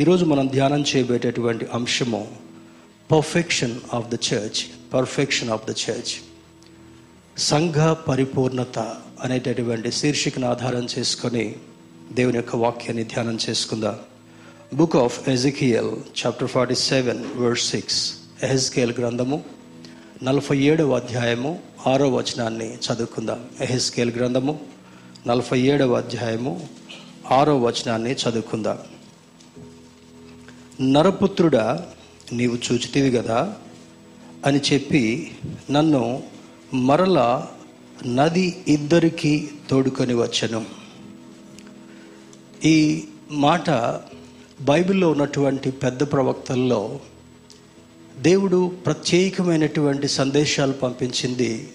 ఈరోజు మనం ధ్యానం చేయబేటటువంటి అంశము perfection of the church perfection of the church సంఘ పరిపూర్ణత అనేటటువంటి శీర్షికను ఆధారం చేసుకొని దేవుని యొక్క వాక్యాన్ని ధ్యానం చేసుకుందాం. Book of Ezekiel chapter forty seven word six ఎహెస్కేల్ గ్రంథము నలభై ఏడవ అధ్యాయము ఆరో వచనాన్ని చదువుకుందాం. ఎహెస్కేల్ గ్రంథము నలభై ఏడవ అధ్యాయము ఆరో వచనాన్ని చదువుకుందాం. నరపుత్రుడా నీవు చూచితివి కదా అని చెప్పి నన్ను మరల నది ఇద్దరికి తోడుకొని వచ్చను. ఈ మాట బైబిల్లో ఉన్నటువంటి పెద్ద ప్రవక్తల్లో దేవుడు ప్రత్యేకమైనటువంటి సందేశాలు పంపించింది.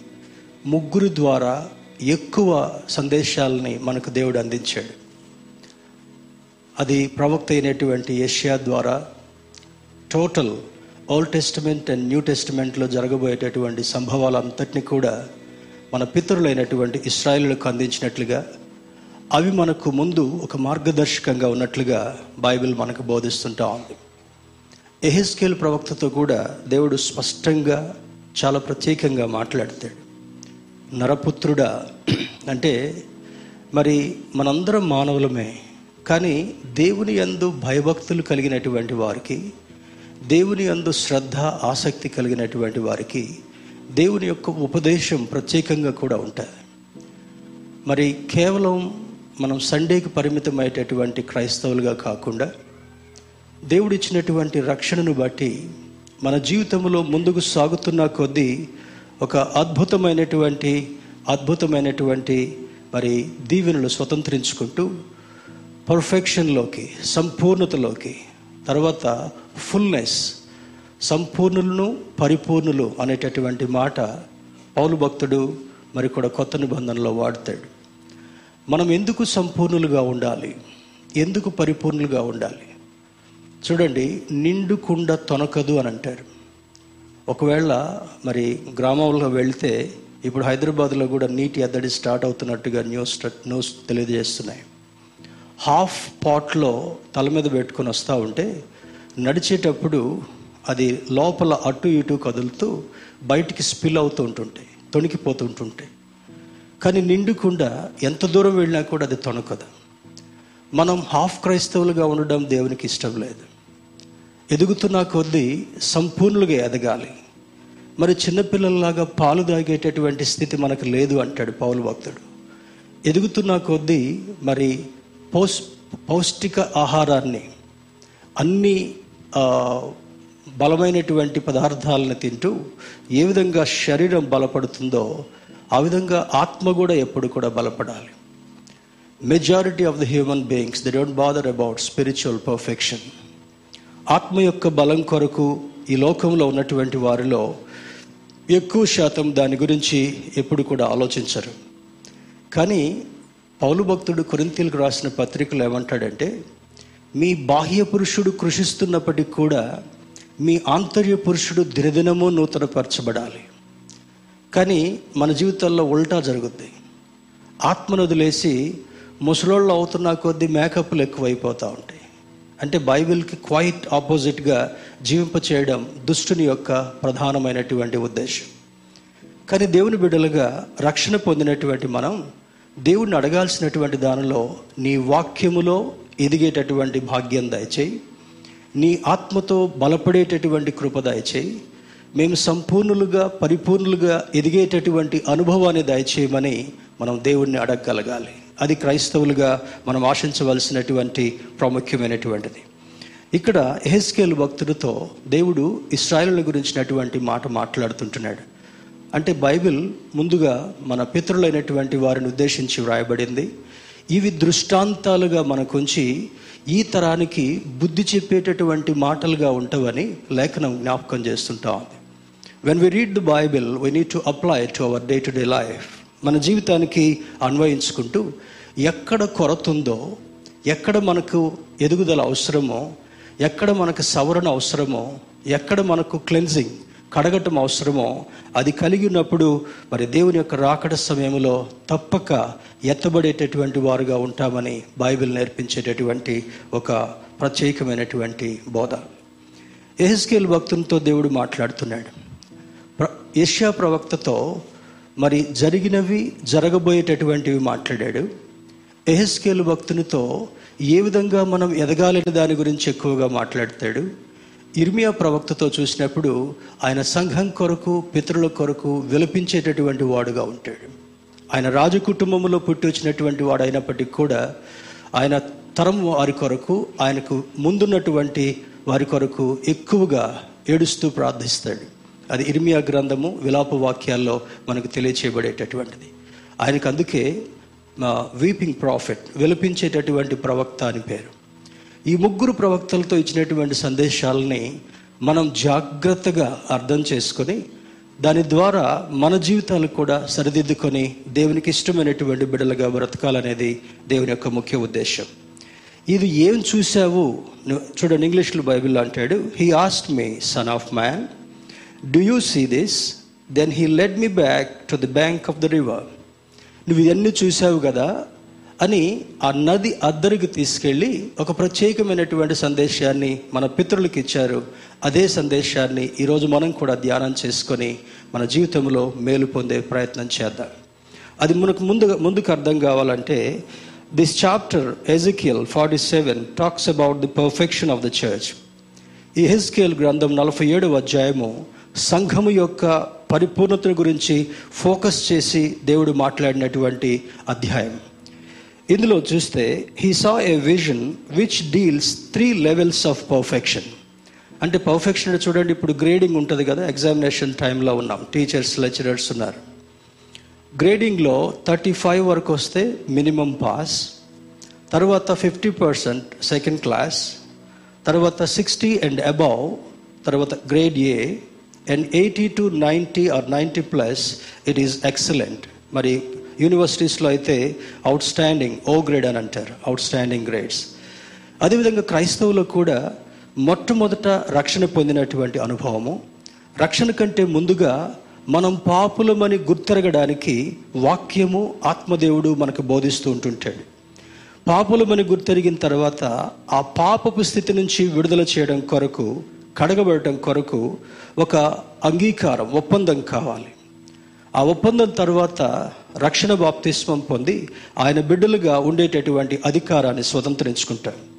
ముగ్గురు ద్వారా ఎక్కువ సందేశాలని మనకు దేవుడు అందించాడు. అది ప్రవక్త అయినటువంటి ఏషియా ద్వారా total old testament and new టెస్టిమెంట్లో జరగబోయేటటువంటి సంభవాలంతటిని కూడా మన పితరులైనటువంటి ఇస్రాయిలకు అందించినట్లుగా అవి మనకు ముందు ఒక మార్గదర్శకంగా ఉన్నట్లుగా బైబిల్ మనకు బోధిస్తుంటా ఉంది. ఎహెస్కేల్ ప్రవక్తతో కూడా దేవుడు స్పష్టంగా చాలా ప్రత్యేకంగా మాట్లాడతాడు. నరపుత్రుడా అంటే మరి మనందరం మానవులమే కానీ దేవుని యందు భయభక్తులు కలిగినటువంటి వారికి దేవుని యందు శ్రద్ధ ఆసక్తి కలిగినటువంటి వారికి దేవుని యొక్క ఉపదేశం ప్రత్యేకంగా కూడా ఉంటాయి. మరి కేవలం మనం సండేకి పరిమితమయ్యేటటువంటి క్రైస్తవులుగా కాకుండా దేవుడిచ్చినటువంటి రక్షణను బట్టి మన జీవితంలో ముందుకు సాగుతున్న కొద్దీ ఒక అద్భుతమైనటువంటి అద్భుతమైనటువంటి మరి దీవెనలు స్వతంత్రించుకుంటూ పర్ఫెక్షన్లోకి సంపూర్ణతలోకి తర్వాత ఫుల్నెస్ సంపూర్ణులను పరిపూర్ణులు అనేటటువంటి మాట పౌలు భక్తుడు మరి కూడా కొత్త నిబంధనలో వాడతాడు. మనం ఎందుకు సంపూర్ణులుగా ఉండాలి? ఎందుకు పరిపూర్ణులుగా ఉండాలి? చూడండి నిండు కుండ తొనకదు అని అంటారు. ఒకవేళ మరి గ్రామంలో వెళితే ఇప్పుడు హైదరాబాద్లో కూడా నీటి ఎద్దడి స్టార్ట్ అవుతున్నట్టుగా న్యూస్ న్యూస్ తెలియజేస్తున్నాయి. హాఫ్ పాట్లో తల మీద పెట్టుకొని వస్తూ ఉంటే నడిచేటప్పుడు అది లోపల అటు ఇటు కదులుతూ బయటికి స్పిల్ అవుతూ ఉంటుంటాయి తొణికిపోతుంటుంటాయి కానీ నిండుకుండా ఎంత దూరం వెళ్ళినా కూడా అది తొణకదు. మనం హాఫ్ క్రైస్తవులుగా ఉండడం దేవునికి ఇష్టం లేదు. ఎదుగుతున్న కొద్దీ సంపూర్ణులుగా ఎదగాలి. మరి చిన్నపిల్లల్లాగా పాలు తాగేటటువంటి స్థితి మనకు లేదు అంటాడు పౌలు భక్తుడు. ఎదుగుతున్న కొద్దీ మరి పౌస్ పౌష్టిక ఆహారాన్ని అన్ని బలమైనటువంటి పదార్థాలను తింటూ ఏ విధంగా శరీరం బలపడుతుందో ఆ విధంగా ఆత్మ కూడా ఎప్పుడు కూడా బలపడాలి. Majority of the human beings they don't bother about spiritual perfection ఆత్మ యొక్క బలం కొరకు ఈ లోకంలో ఉన్నటువంటి వారిలో ఎక్కువ శాతం దాని గురించి ఎప్పుడు కూడా ఆలోచించరు. కానీ పౌలు భక్తుడు కొరింతీలకు రాసిన పత్రికలు ఏమంటాడంటే మీ బాహ్య పురుషుడు కృషిస్తున్నప్పటికీ కూడా మీ ఆంతర్య పురుషుడు దినదినము నూతనపరచబడాలి. కానీ మన జీవితాల్లో ఉల్టా జరుగుద్ది. ఆత్మను వదిలేసి ముసలోళ్ళు అవుతున్న కొద్దీ మేకప్లు ఎక్కువైపోతూ ఉంటాయి. అంటే బైబిల్కి క్వైట్ ఆపోజిట్గా జీవింప చేయడం దుష్టుని యొక్క ప్రధానమైనటువంటి ఉద్దేశం. కానీ దేవుని బిడ్డలుగా రక్షణ పొందినటువంటి మనం దేవుడిని అడగాల్సినటువంటి దానిలో నీ వాక్యములో ఎదిగేటటువంటి భాగ్యం దయచేయి. నీ ఆత్మతో బలపడేటటువంటి కృప దయచేయి. మేము సంపూర్ణులుగా పరిపూర్ణులుగా ఎదిగేటటువంటి అనుభవాన్ని దయచేయమని మనం దేవుణ్ణి అడగగలగాలి. అది క్రైస్తవులుగా మనం ఆశించవలసినటువంటి ప్రాముఖ్యమైనటువంటిది. ఇక్కడ ఎహెస్కేల్ భక్తుడితో దేవుడు ఇస్రాయలుల గురించినటువంటి మాట మాట్లాడుతుంటున్నాడు. అంటే బైబిల్ ముందుగా మన పితరులైనటువంటి వారిని ఉద్దేశించి వ్రాయబడింది. ఇవి దృష్టాంతాలుగా మనకుంచి ఈ తరానికి బుద్ధి చెప్పేటటువంటి మాటలుగా ఉంటవని లేఖనం జ్ఞాపకం చేస్తుంటా ఉంది. When we read the Bible we need to apply to our day to day life మన జీవితానికి అన్వయించుకుంటూ ఎక్కడ కొరత ఉందో ఎక్కడ మనకు ఎదుగుదల అవసరమో ఎక్కడ మనకు సవరణ అవసరమో ఎక్కడ మనకు క్లెన్జింగ్ కడగటం అవసరమో అది కలిగి ఉన్నప్పుడు మరి దేవుని యొక్క రాకడ సమయంలో తప్పక ఎత్తబడేటటువంటి వారుగా ఉంటామని బైబిల్ నేర్పించేటటువంటి ఒక ప్రత్యేకమైనటువంటి బోధ. ఎహెస్కేల్ భక్తునితో దేవుడు మాట్లాడుతున్నాడు. ప్ర ప్రవక్తతో మరి జరిగినవి జరగబోయేటటువంటివి మాట్లాడాడు. ఎహెస్కేల్ భక్తునితో ఏ విధంగా మనం ఎదగాలని దాని గురించి ఎక్కువగా మాట్లాడతాడు. ఇర్మియా ప్రవక్తతో చూసినప్పుడు ఆయన సంఘం కొరకు పితరుల కొరకు విలపించేటటువంటి వాడుగా ఉంటాడు. ఆయన రాజు కుటుంబంలో పుట్టి వచ్చినటువంటి వాడు అయినప్పటికీ కూడా ఆయన తరం వారి కొరకు ఆయనకు ముందున్నటువంటి వారి కొరకు ఎక్కువగా ఏడుస్తూ ప్రార్థిస్తాడు. అది ఇర్మియా గ్రంథము విలాప వాక్యాల్లో మనకు తెలియచేయబడేటటువంటిది. ఆయనకు అందుకే వీపింగ్ ప్రాఫిట్ విలపించేటటువంటి ప్రవక్త అని పేరు. ఈ ముగ్గురు ప్రవక్తలతో ఇచ్చినటువంటి సందేశాలని మనం జాగ్రత్తగా అర్థం చేసుకొని దాని ద్వారా మన జీవితాలు కూడా సరిదిద్దుకొని దేవునికి ఇష్టమైనటువంటి బిడ్డలుగా బ్రతకాలనేది దేవుని యొక్క ముఖ్య ఉద్దేశం. ఇది ఏం చూసావు చూడండి ఇంగ్లీష్లో బైబిల్ అంటాడు he asked me son of man do you see this then he led me back to the bank of the river నువ్వు ఇవన్నీ చూసావు కదా? అని ఆ నది అద్దరికి తీసుకెళ్ళి ఒక ప్రత్యేకమైనటువంటి సందేశాన్ని మన పితరులకు ఇచ్చారు. అదే సందేశాన్ని ఈరోజు మనం కూడా ధ్యానం చేసుకొని మన జీవితంలో మేలు పొందే ప్రయత్నం చేద్దాం. అది మనకు ముందు ముందుకు అర్థం కావాలంటే this chapter Ezekiel forty seven talks about the perfection of the church ఈ హెజ్కేల్ గ్రంథం నలభై ఏడవ అధ్యాయము సంఘము యొక్క పరిపూర్ణత గురించి ఫోకస్ చేసి దేవుడు మాట్లాడినటువంటి అధ్యాయం. ఇందులో చూస్తే he saw a vision which deals three levels of perfection అంటే పర్ఫెక్షన్ చూడండి ఇప్పుడు గ్రేడింగ్ ఉంటుంది కదా ఎగ్జామినేషన్ టైంలో ఉన్నాం. టీచర్స్ లెక్చరర్స్ ఉన్నారు. గ్రేడింగ్లో థర్టీ ఫైవ్ వరకు వస్తే మినిమం పాస్ తర్వాత ఫిఫ్టీ పర్సెంట్ సెకండ్ క్లాస్ తర్వాత సిక్స్టీ అండ్ అబౌవ్ తర్వాత grade A and eighty to ninety or ninety plus it is excellent మరి యూనివర్సిటీస్లో అయితే అవుట్ స్టాండింగ్ ఓ గ్రేడ్ అని అంటారు అవుట్ స్టాండింగ్ గ్రేడ్స్ అదేవిధంగా క్రైస్తవులు కూడా మొట్టమొదట రక్షణ పొందినటువంటి అనుభవము. రక్షణ కంటే ముందుగా మనం పాపులమని గుర్తెరగడానికి వాక్యము ఆత్మదేవుడు మనకు బోధిస్తూ ఉంటుంటాడు. పాపులమని గుర్తెరిగిన తర్వాత ఆ పాపపు స్థితి నుంచి విడుదల చేయడం కొరకు కడగబడటం కొరకు ఒక అంగీకారం ఒప్పందం కావాలి. ఆ ఒప్పందం తర్వాత రక్షణ బాప్తిస్మం పొంది ఆయన బిడ్డలుగా ఉండేటటువంటి అధికారాన్ని స్వతంత్రించుకుంటారు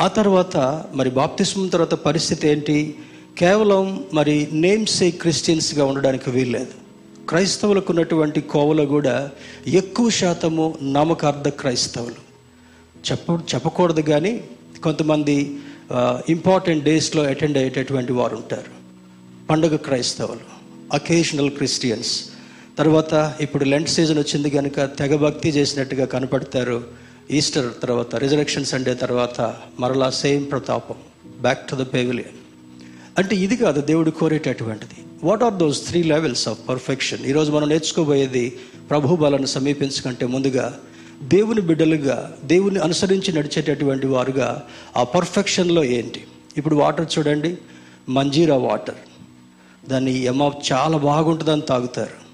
ఆ తర్వాత మరి బాప్తిస్మం తర్వాత పరిస్థితి ఏంటి? కేవలం మరి నేమ్స్ ఏ క్రిస్టియన్స్గా ఉండడానికి వీల్లేదు. క్రైస్తవులకు ఉన్నటువంటి కోవలో కూడా ఎక్కువ శాతము నామకార్థ క్రైస్తవులు. చెప్ప చెప్పకూడదు కానీ కొంతమంది ఇంపార్టెంట్ డేస్లో అటెండ్ అయ్యేటటువంటి వారు ఉంటారు. పండుగ క్రైస్తవులు అకేషనల్ క్రిస్టియన్స్ తర్వాత ఇప్పుడు లెంట్ సీజన్ వచ్చింది కనుక తెగ భక్తి చేసినట్టుగా కనపడతారు. ఈస్టర్ తర్వాత రిజరక్షన్ సండే తర్వాత మరలా సేమ్ ప్రతాపం. బ్యాక్ టు ద పెవిలియన్ అంటే ఇది కాదు దేవుడు కోరేటటువంటిది. What are those three levels of perfection ఈరోజు మనం నేర్చుకోబోయేది ప్రభు బలను సమీపించకంటే ముందుగా దేవుని బిడ్డలుగా దేవుని అనుసరించి నడిచేటటువంటి వారుగా ఆ పర్ఫెక్షన్లో ఏంటి? ఇప్పుడు వాటర్ చూడండి. మంజీరా వాటర్ దాన్ని ఎమ చాలా బాగుంటుందని తాగుతారు.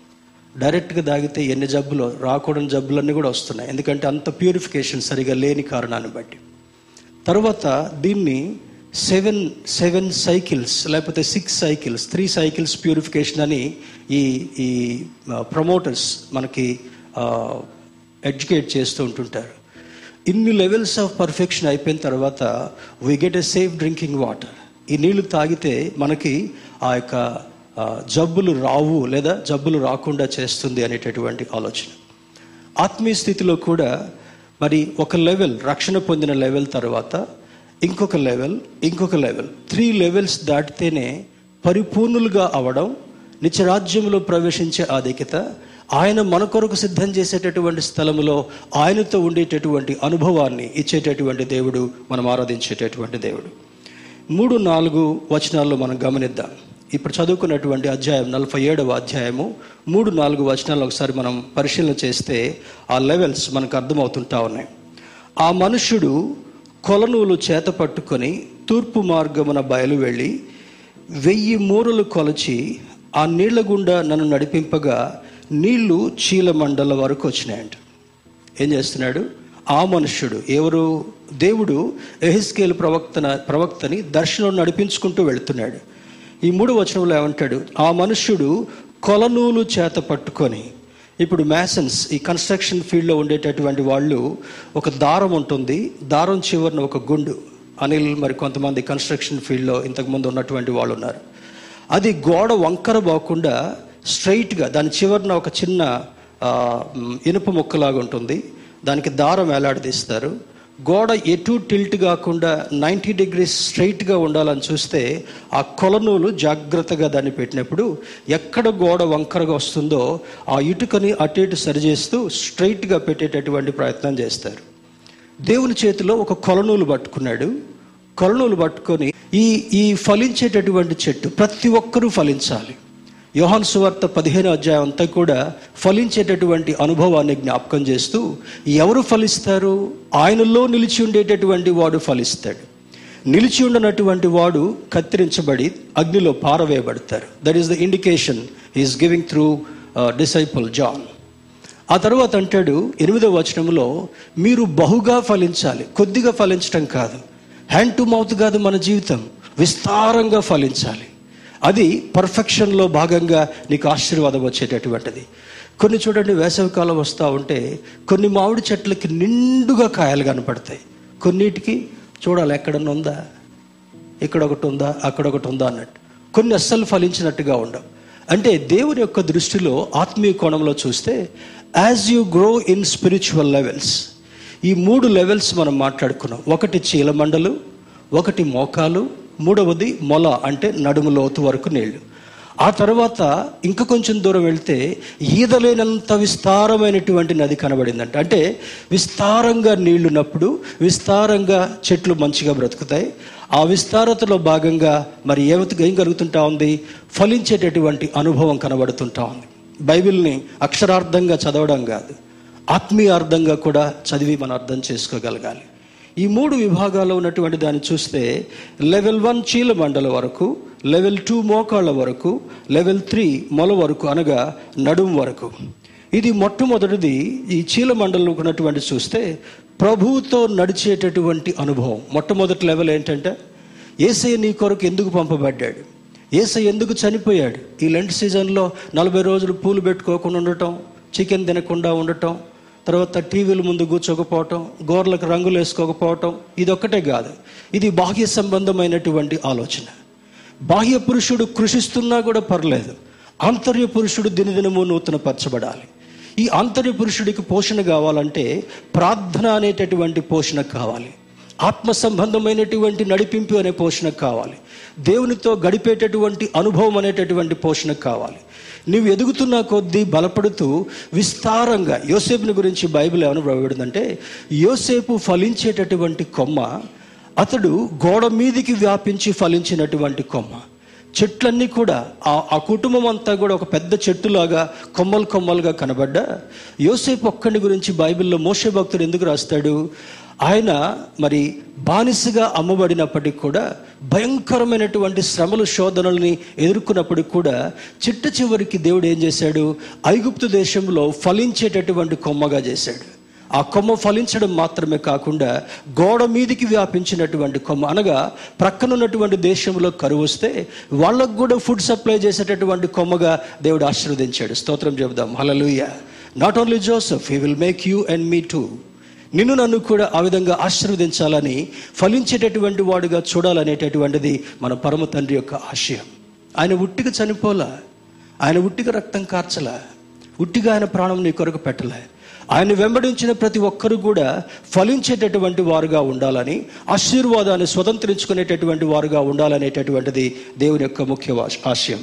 డైరెక్ట్గా తాగితే ఎన్ని జబ్బులు రాకూడని జబ్బులన్నీ కూడా వస్తున్నాయి. ఎందుకంటే అంత ప్యూరిఫికేషన్ సరిగా లేని కారణాన్ని బట్టి. తర్వాత దీన్ని సెవెన్ సెవెన్ సైకిల్స్ లేకపోతే six cycles three cycles purification అని ఈ ఈ ప్రమోటర్స్ మనకి ఎడ్యుకేట్ చేస్తూ ఉంటుంటారు. ఇన్ని లెవెల్స్ ఆఫ్ పర్ఫెక్షన్ అయిపోయిన తర్వాత we get a safe drinking water ఈ నీళ్ళు తాగితే మనకి ఆ యొక్క జబ్బులు రావు లేదా జబ్బులు రాకుండా చేస్తుంది అనేటటువంటి ఆలోచన. ఆత్మీయ స్థితిలో కూడా మరి ఒక లెవెల్ రక్షణ పొందిన లెవెల్ తర్వాత ఇంకొక లెవెల్ ఇంకొక లెవెల్. త్రీ లెవెల్స్ దాటితేనే పరిపూర్ణులుగా అవడం నిత్యరాజ్యంలో ప్రవేశించే ఆధిక్యత ఆయన మన కొరకు సిద్ధం చేసేటటువంటి స్థలములో ఆయనతో ఉండేటటువంటి అనుభవాన్ని ఇచ్చేటటువంటి దేవుడు మనం ఆరాధించేటటువంటి దేవుడు. మూడు నాలుగు వచనాల్లో మనం గమనిద్దాం. ఇప్పుడు చదువుకున్నటువంటి అధ్యాయం నలభై ఏడవ అధ్యాయము మూడు నాలుగు వచనాలు ఒకసారి మనం పరిశీలన చేస్తే ఆ లెవెల్స్ మనకు అర్థమవుతుంటా ఉన్నాయి. ఆ మనుషుడు కొలనూలు చేత పట్టుకొని తూర్పు మార్గమున బయలు వెళ్ళి వెయ్యి మూరలు కొలచి ఆ నీళ్ళ గుండా నన్ను నడిపింపగా నీళ్ళు చీల మండల వరకు వచ్చినాయంట. ఏం చేస్తున్నాడు? ఆ మనుష్యుడు ఎవరు? దేవుడు ఎహిస్కేల్ ప్రవక్తన ప్రవక్తని దర్శనం నడిపించుకుంటూ వెళుతున్నాడు. ఈ మూడు వచనంలో ఏమంటాడు? ఆ మనుష్యుడు కొలనూలు చేత పట్టుకొని ఇప్పుడు మ్యాసన్స్ ఈ కన్స్ట్రక్షన్ ఫీల్డ్లో ఉండేటటువంటి వాళ్ళు ఒక దారం ఉంటుంది. దారం చివరిన ఒక గుండు. అనిల్ మరి కొంతమంది కన్స్ట్రక్షన్ ఫీల్డ్లో ఇంతకుముందు ఉన్నటువంటి వాళ్ళు ఉన్నారు. అది గోడ వంకర పోకుండా స్ట్రైట్గా దాని చివరిన ఒక చిన్న ఇనుప ముక్కలాగా ఉంటుంది. దానికి దారం వేలాడదీస్తారు. గోడ ఎటు టిల్ట్ కాకుండా నైంటీ డిగ్రీస్ స్ట్రైట్గా ఉండాలని చూస్తే ఆ కొలనూలు జాగ్రత్తగా దాన్ని పెట్టినప్పుడు ఎక్కడ గోడ వంకరగా వస్తుందో ఆ ఇటుకని అటు ఇటు సరిచేస్తూ స్ట్రైట్గా పెట్టేటటువంటి ప్రయత్నం చేస్తారు. దేవుని చేతిలో ఒక కొలనూలు పట్టుకున్నాడు. కొలనూలు పట్టుకొని ఈ ఈ ఫలించేటటువంటి చెట్టు ప్రతి ఒక్కరూ ఫలించాలి. యోహాన్ సువార్త పదిహేను అధ్యాయం అంతా కూడా ఫలించేటటువంటి అనుభవాన్ని జ్ఞాపకం చేస్తూ ఎవరు ఫలిస్తారు? ఆయనలో నిలిచి ఉండేటటువంటి వాడు ఫలిస్తాడు. నిలిచి ఉండనటువంటి వాడు కత్తిరించబడి అగ్నిలో పారవేయబడతారు. That is the indication is giving through disciple John ఆ తర్వాత అంటాడు ఎనిమిదవ వచనంలో మీరు బహుగా ఫలించాలి. కొద్దిగా ఫలించటం కాదు. హ్యాండ్ టు మౌత్ కాదు మన జీవితం. విస్తారంగా ఫలించాలి. అది పర్ఫెక్షన్లో భాగంగా నీకు ఆశీర్వాదం వచ్చేటటువంటిది. కొన్ని చూడండి వేసవికాలం వస్తూ ఉంటే కొన్ని మామిడి చెట్లకి నిండుగా కాయలు కనపడతాయి. కొన్నిటికి చూడాలి ఎక్కడన్నా ఉందా? ఇక్కడ ఒకటి ఉందా? అక్కడ ఒకటి ఉందా అన్నట్టు. కొన్ని అస్సలు ఫలించినట్టుగా ఉండవు. అంటే దేవుని యొక్క దృష్టిలో ఆత్మీయ కోణంలో చూస్తే as you grow in spiritual levels ఈ మూడు లెవెల్స్ మనం మాట్లాడుకున్నాం. ఒకటి చీలమండలు ఒకటి మోకాలు మూడవది మొల అంటే నడుము లోతు వరకు నీళ్ళు. ఆ తర్వాత ఇంకా కొంచెం దూరం వెళ్తే ఈదలేనంత విస్తారమైనటువంటి నది కనబడిందంట. అంటే విస్తారంగా నీళ్ళున్నప్పుడు విస్తారంగా చెట్లు మంచిగా బ్రతుకుతాయి. ఆ విస్తారతలో భాగంగా మరి ఏమతి ఏం కలుగుతుంటా ఉంది? ఫలించేటటువంటి అనుభవం కనబడుతుంటా ఉంది. బైబిల్ని అక్షరార్థంగా చదవడం కాదు. ఆత్మీయార్థంగా కూడా చదివి మనం అర్థం చేసుకోగలగాలి. ఈ మూడు విభాగాల్లో ఉన్నటువంటి దాన్ని చూస్తే లెవెల్ వన్ చీల మండల వరకు లెవెల్ టూ మోకాళ్ళ వరకు లెవెల్ త్రీ మొల వరకు అనగా నడుం వరకు. ఇది మొట్టమొదటిది ఈ చీల ఉన్నటువంటి చూస్తే ప్రభువుతో నడిచేటటువంటి అనుభవం. మొట్టమొదటి లెవెల్ ఏంటంటే ఏసయ్య నీ కొరకు ఎందుకు పంపబడ్డాడు? ఏసయ్య ఎందుకు చనిపోయాడు? ఈ లెంట్ సీజన్లో నలభై రోజులు పూలు పెట్టుకోకుండా ఉండటం చికెన్ తినకుండా ఉండటం తర్వాత టీవీల ముందు కూర్చోకపోవటం గోర్లకు రంగులు వేసుకోకపోవటం ఇది ఒక్కటే కాదు. ఇది బాహ్య సంబంధమైనటువంటి ఆలోచన. బాహ్య పురుషుడు కృషిస్తున్నా కూడా పర్లేదు. ఆంతర్య పురుషుడు దినదినము నూతన పరచబడాలి ఈ ఆంతర్య పురుషుడికి పోషణ కావాలంటే ప్రార్థన అనేటటువంటి పోషణ కావాలి. ఆత్మ సంబంధమైనటువంటి నడిపింపు అనే పోషణ కావాలి. దేవునితో గడిపేటటువంటి అనుభవం అనేటటువంటి పోషణ కావాలి. నువ్వు ఎదుగుతున్న కొద్దీ బలపడుతూ విస్తారంగా యోసేపుని గురించి బైబిల్ ఏమైనా వ్రాయబడిందంటే యోసేపు ఫలించేటటువంటి కొమ్మ అతడు గోడ మీదికి వ్యాపించి ఫలించినటువంటి కొమ్మ. చెట్లన్నీ కూడా ఆ ఆ కుటుంబం అంతా కూడా ఒక పెద్ద చెట్టులాగా కొమ్మలు కొమ్మలుగా కనబడ్డా. యోసేపు ఒక్కడి గురించి బైబిల్లో మోసే భక్తుడు ఎందుకు రాస్తాడు? ఆయన మరి బానిసగా అమ్మబడినప్పటికి కూడా భయంకరమైనటువంటి శ్రమలు శోధనల్ని ఎదుర్కొన్నప్పటికి కూడా చిట్ట చివరికి దేవుడు ఏం చేశాడు? ఐగుప్తు దేశంలో ఫలించేటటువంటి కొమ్మగా చేశాడు. ఆ కొమ్మ ఫలించడం మాత్రమే కాకుండా గోడ మీదికి వ్యాపించినటువంటి కొమ్మ అనగా ప్రక్కనున్నటువంటి దేశంలో కరువు వస్తే వాళ్ళకు కూడా ఫుడ్ సప్లై చేసేటటువంటి కొమ్మగా దేవుడు ఆశీర్వదించాడు. స్తోత్రం చెబుదాం. Hallelujah not only Joseph he will make you and me too నిన్ను నన్ను కూడా ఆ విధంగా ఆశీర్వదించాలని ఫలించేటటువంటి వాడుగా చూడాలనేటటువంటిది మన పరమ తండ్రి యొక్క ఆశయం ఆయన ఉట్టిగా చనిపోలా ఆయన ఉట్టిగా రక్తం కార్చలా ఉట్టిగా ఆయన ప్రాణం నీ కొరకు పెట్టలే. ఆయన వెంబడించిన ప్రతి ఒక్కరు కూడా ఫలించేటటువంటి వారుగా ఉండాలని ఆశీర్వాదాన్ని స్వతంత్రించుకునేటటువంటి వారుగా ఉండాలనేటటువంటిది దేవుని యొక్క ముఖ్య ఆశయం.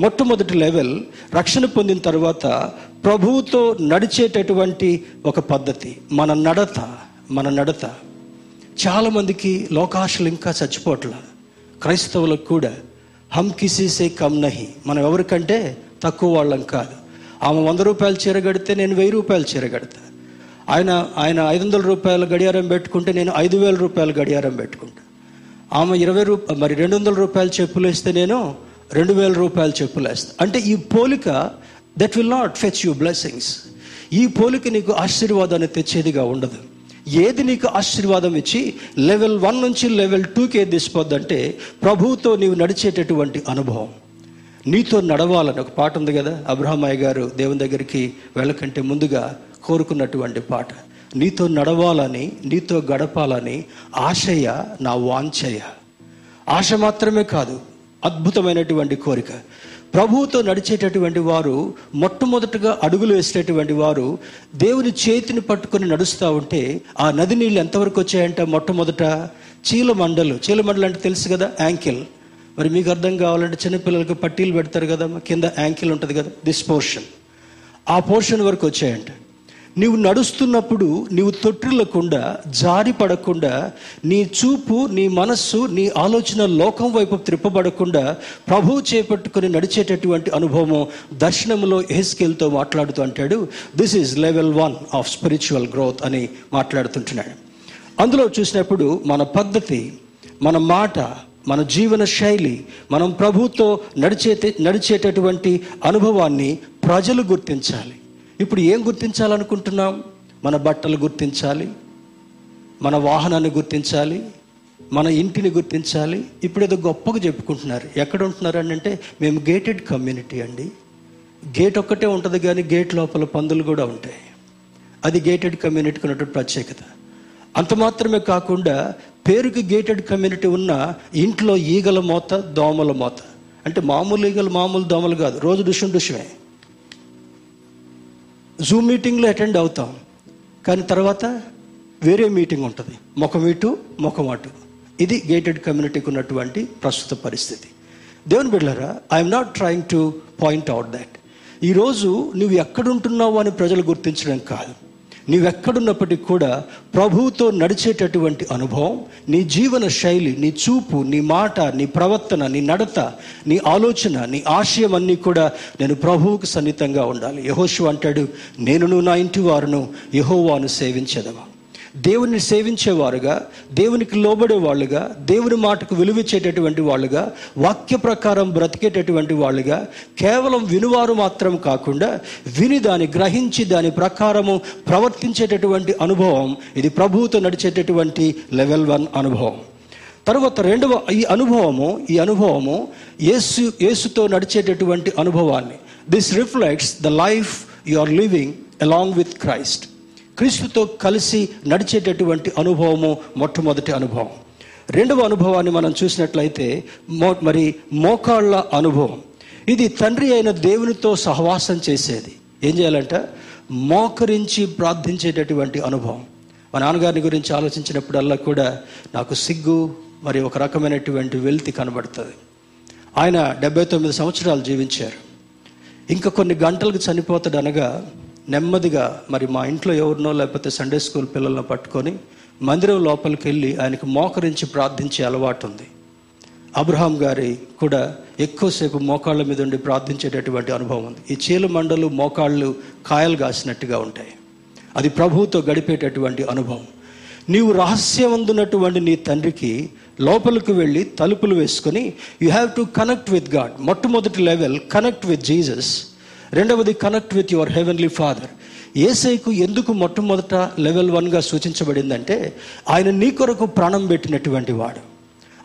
మొట్టమొదటి లెవెల్ రక్షణ పొందిన తర్వాత ప్రభువుతో నడిచేటటువంటి ఒక పద్ధతి. మన నడత మన నడత. చాలామందికి లోకాశలు ఇంకా చచ్చిపోవట్ల క్రైస్తవులకు కూడా. హమ్ కిసీసే కమ్ నహి. మనం ఎవరికంటే తక్కువ వాళ్ళం కాదు. ఆమె వంద రూపాయలు చీర కడితే నేను వెయ్యి రూపాయలు చీర కడతా. ఆయన ఆయన ఐదు వందల రూపాయలు గడియారం పెట్టుకుంటే నేను ఐదు వేల రూపాయలు గడియారం పెట్టుకుంటా. ఆమె ఇరవై రూప మరి రెండు వందల రూపాయలు చెప్పులు వేస్తే నేను రెండు వేల రూపాయలు చెప్పులు వేస్తా అంటే ఈ పోలిక that will not fetch you blessings ఈ పోలిక నీకు ఆశీర్వాదాన్ని తెచ్చేదిగా ఉండదు. ఏది నీకు ఆశీర్వాదం ఇచ్చి లెవెల్ వన్ నుంచి లెవెల్ టూకి ఏది తీసిపోద్దంటే ప్రభువుతో నీవు నడిచేటటువంటి అనుభవం. నీతో నడవాలని ఒక పాట ఉంది కదా? అబ్రహమయ్య గారు దేవుని దగ్గరికి వెళ్ళకంటే ముందుగా కోరుకున్నటువంటి పాట. నీతో నడవాలని నీతో గడపాలని ఆశయ నా వాంఛయ. ఆశ మాత్రమే కాదు అద్భుతమైనటువంటి కోరిక. ప్రభువుతో నడిచేటటువంటి వారు మొట్టమొదటగా అడుగులు వేసేటటువంటి వారు దేవుని చేతిని పట్టుకొని నడుస్తూ ఉంటే ఆ నది నీళ్ళు ఎంతవరకు వచ్చాయంట? మొట్టమొదట చీలమండలు చీలమండలు అంటే తెలుసు కదా? యాంకిల్. మరి మీకు అర్థం కావాలంటే చిన్నపిల్లలకు పట్టీలు పెడతారు కదా? కింద యాంకిల్ ఉంటుంది కదా? This portion. ఆ పోర్షన్ వరకు వచ్చాయంట. నీవు నడుస్తున్నప్పుడు నీవు తొట్టిల్లకుండా జారి పడకుండా నీ చూపు నీ మనస్సు నీ ఆలోచన లోకం వైపు త్రిప్పబడకుండా ప్రభువు చేపట్టుకుని నడిచేటటువంటి అనుభవం దర్శనంలో ఎహెస్కేల్తో మాట్లాడుతూ అంటాడు this is level one of spiritual growth అని మాట్లాడుతుంటున్నాడు. అందులో చూసినప్పుడు మన పద్ధతి మన మాట మన జీవన శైలి మనం ప్రభుతో నడిచే నడిచేటటువంటి అనుభవాన్ని ప్రజలు గుర్తించాలి. ఇప్పుడు ఏం గుర్తించాలనుకుంటున్నాం? మన బట్టలు గుర్తించాలి మన వాహనాన్ని గుర్తించాలి మన ఇంటిని గుర్తించాలి. ఇప్పుడు ఏదో గొప్పగా చెప్పుకుంటున్నారు. ఎక్కడ ఉంటున్నారు అని అంటే మేము గేటెడ్ కమ్యూనిటీ అండి. గేట్ ఒక్కటే ఉంటుంది కానీ గేట్ లోపల పందులు కూడా ఉంటాయి. అది గేటెడ్ కమ్యూనిటీకి ఉన్నటువంటి ప్రత్యేకత. అంత మాత్రమే కాకుండా పేరుకి గేటెడ్ కమ్యూనిటీ ఉన్న ఇంట్లో ఈగల మోత దోమల మోత. అంటే మామూలు ఈగలు మామూలు దోమలు కాదు. రోజు డుషం డుషమే జూమ్ మీటింగ్లో అటెండ్ అవుతాం. కానీ తర్వాత వేరే మీటింగ్ ఉంటుంది. ముఖం ఇటు ముఖం అటు. ఇది గేటెడ్ కమ్యూనిటీకి ఉన్నటువంటి ప్రస్తుత పరిస్థితి. దేవుని బిడ్డారా I'm not trying to point out that ఈరోజు నువ్వు ఎక్కడుంటున్నావు అని ప్రజలు గుర్తించడం కాదు. నీవెక్కడున్నప్పటికీ కూడా ప్రభువుతో నడిచేటటువంటి అనుభవం నీ జీవన శైలి నీ చూపు నీ మాట నీ ప్రవర్తన నీ నడత నీ ఆలోచన నీ ఆశయం అన్నీ కూడా నేను ప్రభువుకు సన్నిహితంగా ఉండాలి. యహోషు అంటాడు నేనును నా ఇంటి వారును యహోవాను సేవించదమా దేవుని సేవించేవారుగా దేవునికి లోబడే వాళ్ళుగా దేవుని మాటకు విలువిచ్చేటటువంటి వాళ్ళుగా వాక్య ప్రకారం బ్రతికేటటువంటి వాళ్ళుగా కేవలం వినువారు మాత్రం కాకుండా విని దాన్ని గ్రహించి దాని ప్రకారము ప్రవర్తించేటటువంటి అనుభవం ఇది ప్రభువుతో నడిచేటటువంటి లెవెల్ వన్ అనుభవం. తర్వాత రెండవ ఈ అనుభవము ఈ అనుభవము యేసు యేసుతో నడిచేటటువంటి అనుభవాన్ని. This reflects the life you are living along with Christ క్రీస్తుతో కలిసి నడిచేటటువంటి అనుభవము మొట్టమొదటి అనుభవం. రెండవ అనుభవాన్ని మనం చూసినట్లయితే మో మరి మోకాళ్ళ అనుభవం. ఇది తండ్రి అయిన దేవునితో సహవాసం చేసేది. ఏం చేయాలంట? మోకరించి ప్రార్థించేటటువంటి అనుభవం. మా నాన్నగారిని గురించి ఆలోచించినప్పుడల్లా కూడా నాకు సిగ్గు మరి ఒక రకమైనటువంటి వెల్తి కనబడుతుంది. ఆయన డెబ్బై తొమ్మిది సంవత్సరాలు జీవించారు. ఇంకా కొన్ని గంటలకు చనిపోతాడనగా అనగా నెమ్మదిగా మరి మా ఇంట్లో ఎవరినో లేకపోతే సండే స్కూల్ పిల్లలను పట్టుకొని మందిరం లోపలికి వెళ్ళి ఆయనకు మోకరించి ప్రార్థించే అలవాటు ఉంది. అబ్రహాం గారి కూడా ఎక్కువసేపు మోకాళ్ళ మీద ఉండి ప్రార్థించేటటువంటి అనుభవం ఉంది. ఈ చీల మండలు మోకాళ్ళు కాయలు కాసినట్టుగా ఉంటాయి. అది ప్రభువుతో గడిపేటటువంటి అనుభవం. నీవు రహస్యమందున్నటువంటి నీ తండ్రికి లోపలికి వెళ్ళి తలుపులు వేసుకొని you have to connect with God మొట్టమొదటి లెవెల్ కనెక్ట్ విత్ జీసస్ రెండవది connect with your heavenly father ఏసైకు ఎందుకు మొట్టమొదట లెవెల్ వన్గా సూచించబడిందంటే ఆయన నీ కొరకు ప్రాణం పెట్టినటువంటి వాడు.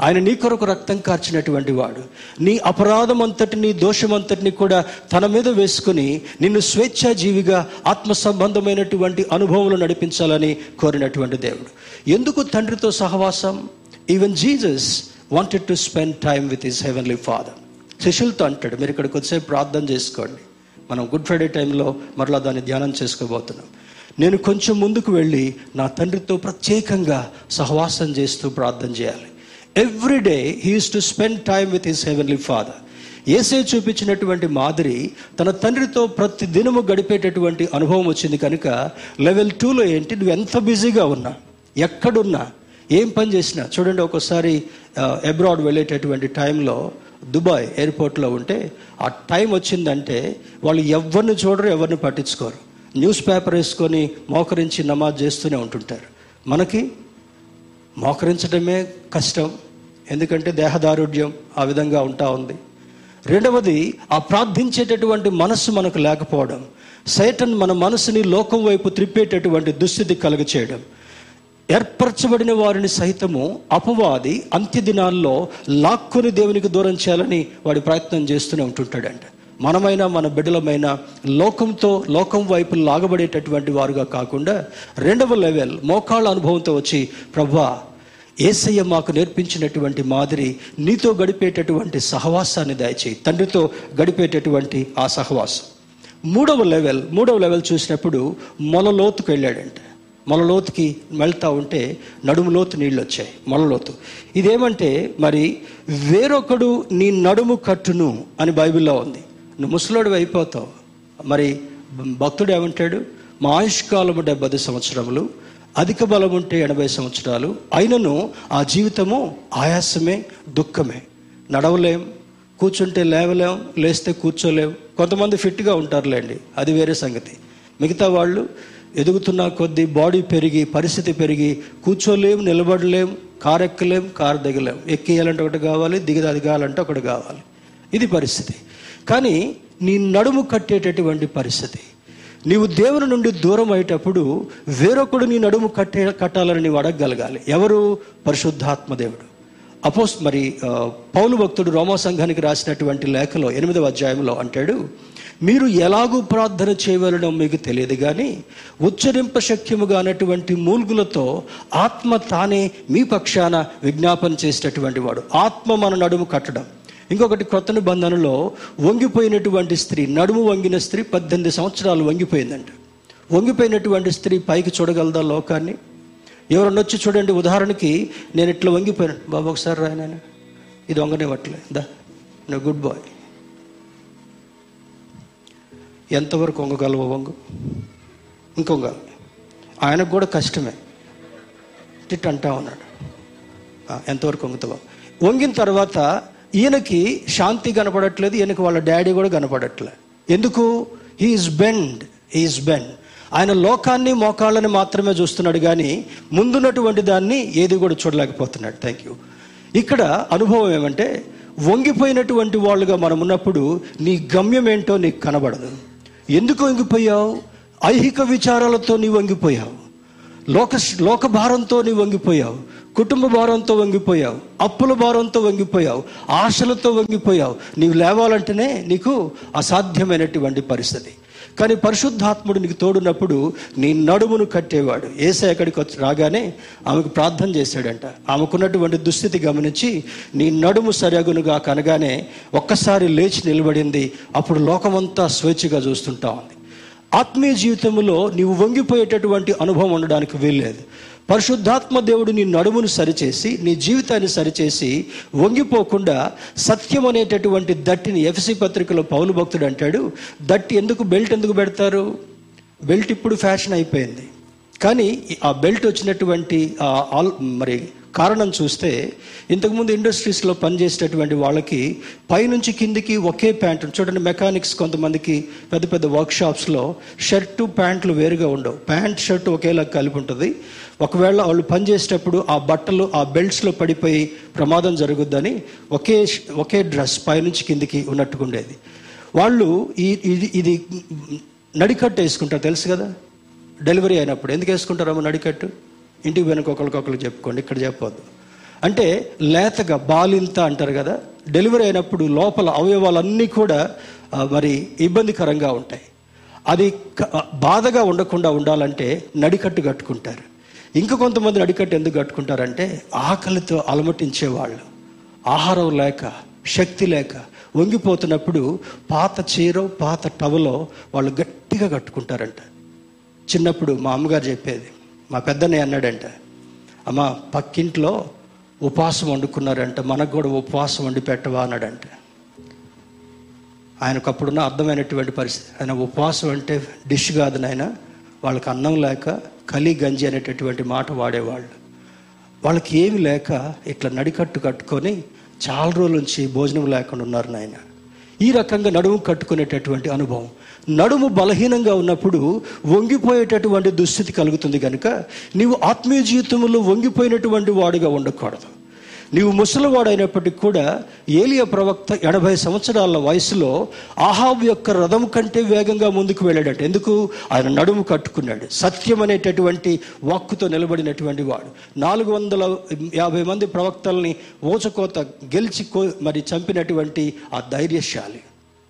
ఆయన నీ కొరకు రక్తం కార్చినటువంటి వాడు. నీ అపరాధం అంతటిని దోషమంతటిని కూడా తన మీద వేసుకుని నిన్ను స్వేచ్ఛాజీవిగా ఆత్మ సంబంధమైనటువంటి అనుభవంలో నడిపించాలని కోరినటువంటి దేవుడు. ఎందుకు తండ్రితో సహవాసం? Even Jesus wanted to spend time with his heavenly father శిష్యులతో అంటాడు మీరు ఇక్కడికి వచ్చే ప్రార్థన చేసుకోండి. మనం గుడ్ ఫ్రైడే టైంలో మరలా దాన్ని ధ్యానం చేసుకోబోతున్నాం. నేను కొంచెం ముందుకు వెళ్ళి నా తండ్రితో ప్రత్యేకంగా సహవాసం చేస్తూ ప్రార్థన చేయాలి. Every day he's to spend time with his heavenly father ఏసే చూపించినటువంటి మాదిరి తన తండ్రితో ప్రతి దినము గడిపేటటువంటి అనుభవం వచ్చింది కనుక లెవెల్ టూలో ఏంటి? నువ్వు ఎంత బిజీగా ఉన్నా ఎక్కడున్నా ఏం పని చేసినా చూడండి ఒకసారి అబ్రాడ్ వెళ్ళేటటువంటి టైంలో దుబాయ్ ఎయిర్పోర్ట్లో ఉంటే ఆ టైం వచ్చిందంటే వాళ్ళు ఎవరిని చూడరు ఎవరిని పట్టించుకోరు. న్యూస్ పేపర్ వేసుకొని మోకరించి నమాజ్ చేస్తూనే ఉంటుంటారు. మనకి మోకరించడమే కష్టం ఎందుకంటే దేహదారుఢ్యం ఆ విధంగా ఉంటా ఉంది. రెండవది ఆ ప్రార్థించేటటువంటి మనస్సు మనకు లేకపోవడం సైటన్ మన మనసుని లోకం వైపు త్రిప్పేటటువంటి దుస్థితి కలుగ చేయడం ఏర్పరచబడిన వారిని సైతము అపవాది అంత్య దినాల్లో లాక్కొని దేవునికి దూరం చేయాలని వాడి ప్రయత్నం చేస్తూనే ఉంటుంటాడంట. మనమైనా మన బిడ్డలమైన లోకంతో లోకం వైపు లాగబడేటటువంటి వారుగా కాకుండా రెండవ లెవెల్ మోకాళ్ళ అనుభవంతో వచ్చి ప్రభా ఏసయ్య మాకు నేర్పించినటువంటి మాదిరి నీతో గడిపేటటువంటి సహవాసాన్ని దయచేయి. తండ్రితో గడిపేటటువంటి ఆ సహవాసం. మూడవ లెవెల్ మూడవ లెవెల్ చూసినప్పుడు మొలలోతుకు వెళ్ళాడంటే మొలలోతుకి వెళ్తూ ఉంటే నడుము లోతు నీళ్ళు వచ్చాయి మొలలోతు ఇదేమంటే మరి వేరొకడు నీ నడుము కట్టును అని బైబిల్లో ఉంది. నువ్వు ముసలోడు అయిపోతావు. మరి భక్తుడు ఏమంటాడు? మా ఆయుష్కాలము డెబ్బై సంవత్సరములు అధిక బలం ఉంటే ఎనభై సంవత్సరాలు అయినను ఆ జీవితము ఆయాసమే దుఃఖమే. నడవలేం కూర్చుంటే లేవలేం లేస్తే కూర్చోలేం. కొంతమంది ఫిట్గా ఉంటారులేండి. అది వేరే సంగతి. మిగతా వాళ్ళు ఎదుగుతున్న కొద్దీ బాడీ పెరిగి పరిస్థితి పెరిగి కూర్చోలేం నిలబడలేం కారు ఎక్కలేం కారు దిగలేం. ఎక్కేయాలంటే ఒకటి కావాలి దిగది దిగాలంటే కావాలంటే ఒకటి కావాలి. ఇది పరిస్థితి. కానీ నీ నడుము కట్టేటటువంటి పరిస్థితి. నీవు దేవుని నుండి దూరం అయ్యేటప్పుడు వేరొకడు నీ నడుము కట్టే కట్టాలని నీవు అడగగలగాలి. ఎవరు? పరిశుద్ధాత్మ దేవుడు. అపోస్ మరి ఆ, పౌలు భక్తుడు రోమా సంఘానికి రాసినటువంటి లేఖలో ఎనిమిదవ అధ్యాయంలో అంటాడు మీరు ఎలాగూ ప్రార్థన చేయవలనో మీకు తెలియదు కానీ ఉచ్చరింప శక్యముగా అన్నటువంటి మూల్గులతో ఆత్మ తానే మీ పక్షాన విజ్ఞాపన చేసేటటువంటి వాడు. ఆత్మ మన నడుము కట్టడం. ఇంకొకటి కొత్త నిబంధనలో వంగిపోయినటువంటి స్త్రీ నడుము వంగిన స్త్రీ పద్దెనిమిది సంవత్సరాలు వంగిపోయిందంట. వంగిపోయినటువంటి స్త్రీ పైకి చూడగలదా లోకాన్ని? ఎవరన్నా వచ్చి చూడండి ఉదాహరణకి నేను ఇట్లా వంగిపోయాను. బాబు ఒకసారి రా ఇది వంగనివ్వట్లే. దా. Good bye. ఎంతవరకు వంగగలవు వంగు. ఇంకొంగాలి ఆయనకు కూడా కష్టమే. తిట్ అంటా ఉన్నాడు. ఎంతవరకు వంగుతావు. వంగిన తర్వాత ఈయనకి శాంతి కనపడట్లేదు ఈయనకి వాళ్ళ డాడీ కూడా కనపడట్లేదు ఎందుకు? హీఈస్ బెండ్ హీఈస్ బెండ్ ఆయన లోకాన్ని మోకాళ్ళని మాత్రమే చూస్తున్నాడు కానీ ముందున్నటువంటి దాన్ని ఏది కూడా చూడలేకపోతున్నాడు. థ్యాంక్ యూ ఇక్కడ అనుభవం ఏమంటే వంగిపోయినటువంటి వాళ్ళుగా మనం ఉన్నప్పుడు నీ గమ్యం ఏంటో నీకు కనబడదు. ఎందుకు వంగిపోయావు? ఐహిక విచారాలతో నీవు వంగిపోయావు. లోక లోక భారంతో నీవు వంగిపోయావు. కుటుంబ భారంతో వంగిపోయావు. అప్పుల భారంతో వంగిపోయావు. ఆశలతో వంగిపోయావు. నీవు లేవాలంటేనే నీకు అసాధ్యమైనటువంటి పరిస్థితి. కానీ పరిశుద్ధాత్ముడు నీకు తోడున్నప్పుడు నీ నడుమును కట్టేవాడు. ఏసై అక్కడికి వచ్చి రాగానే ఆమెకు ప్రార్థన చేశాడంట. ఆమెకున్నటువంటి దుస్థితి గమనించి నీ నడుము సరగునుగా కనగానే ఒక్కసారి లేచి నిలబడింది. అప్పుడు లోకమంతా స్వేచ్ఛగా చూస్తుంటా ఉంది. ఆత్మీయ జీవితంలో నీవు వంగిపోయేటటువంటి అనుభవం ఉండడానికి వీల్లేదు. పరిశుద్ధాత్మ దేవుడు నీ నడుమును సరిచేసి నీ జీవితాన్ని సరిచేసి వంగిపోకుండా సత్యం అనేటటువంటి దట్టిని ఎఫ్సి పత్రికలో పౌలు భక్తుడు అంటాడు దట్టి ఎందుకు బెల్ట్ ఎందుకు పెడతారు? బెల్ట్ ఇప్పుడు ఫ్యాషన్ అయిపోయింది. కానీ ఆ బెల్ట్ వచ్చినటువంటి ఆల్ మరి కారణం చూస్తే ఇంతకుముందు ఇండస్ట్రీస్లో పనిచేసేటటువంటి వాళ్ళకి పైనుంచి కిందికి ఒకే ప్యాంట్ చూడండి మెకానిక్స్ కొంతమందికి పెద్ద పెద్ద వర్క్షాప్స్లో షర్టు ప్యాంట్లు వేరుగా ఉండవు. ప్యాంట్ షర్ట్ ఒకేలా కలిపి ఉంటుంది. ఒకవేళ వాళ్ళు పనిచేసేటప్పుడు ఆ బట్టలు ఆ బెల్ట్స్లో పడిపోయి ప్రమాదం జరుగుద్దని ఒకే ఒకే డ్రెస్ పైనుంచి కిందికి ఉన్నట్టుకుండేది వాళ్ళు ఈ ఇది ఇది నడికట్టు వేసుకుంటారు తెలుసు కదా? డెలివరీ అయినప్పుడు. ఎందుకు వేసుకుంటారమ్మా నడికట్టు? ఇంటికి వెనక ఒకరికొకరు చెప్పుకోండి ఇక్కడ చెప్పొద్దు అంటే లేతగా బాలింత అంటారు కదా? డెలివరీ అయినప్పుడు లోపల అవయవాలన్నీ కూడా మరి ఇబ్బందికరంగా ఉంటాయి. అది బాధగా ఉండకుండా ఉండాలంటే నడికట్టు కట్టుకుంటారు. ఇంకా కొంతమంది అడికట్టు ఎందుకు కట్టుకుంటారంటే ఆకలితో అలమటించే వాళ్ళు ఆహారం లేక శక్తి లేక వంగిపోతున్నప్పుడు పాత చీర పాత టవలో వాళ్ళు గట్టిగా కట్టుకుంటారంట. చిన్నప్పుడు మా అమ్మగారు చెప్పేది మా పెద్దన్నయ్య అన్నాడంట అమ్మ పక్కింట్లో ఉపవాసం వండుకున్నారంట మనకు కూడా ఉపవాసం వండి పెట్టవా? అన్నాడంట. ఆయనకు అప్పుడున్న అర్థమైనటువంటి పరిస్థితి ఆయన ఉపవాసం అంటే డిష్ కాదు నాయన వాళ్ళకి అన్నం లేక కలి గంజి అనేటటువంటి మాట వాడేవాళ్ళు. వాళ్ళకి ఏమి లేక ఇట్లా నడికట్టు కట్టుకొని చాలా రోజుల నుంచి భోజనం లేకుండా ఉన్నారు నాయన. ఈ రకంగా నడుము కట్టుకునేటటువంటి అనుభవం. నడుము బలహీనంగా ఉన్నప్పుడు వంగిపోయేటటువంటి దుస్థితి కలుగుతుంది కనుక నీవు ఆత్మీయ జీవితంలో వంగిపోయినటువంటి వాడుగా ఉండకూడదు. నీవు ముసలివాడైనప్పటికీ కూడా ఏలియా ప్రవక్త ఎనభై సంవత్సరాల వయసులో ఆహాబ్ యొక్క రథం కంటే వేగంగా ముందుకు వెళ్ళాడట. ఎందుకు? ఆయన నడుము కట్టుకున్నాడు. సత్యం అనేటటువంటి వాక్కుతో నిలబడినటువంటి వాడు. నాలుగు వందల యాభై మంది ప్రవక్తల్ని ఊచకోత గెలిచి కో మరి చంపినటువంటి ఆ ధైర్యశాలి.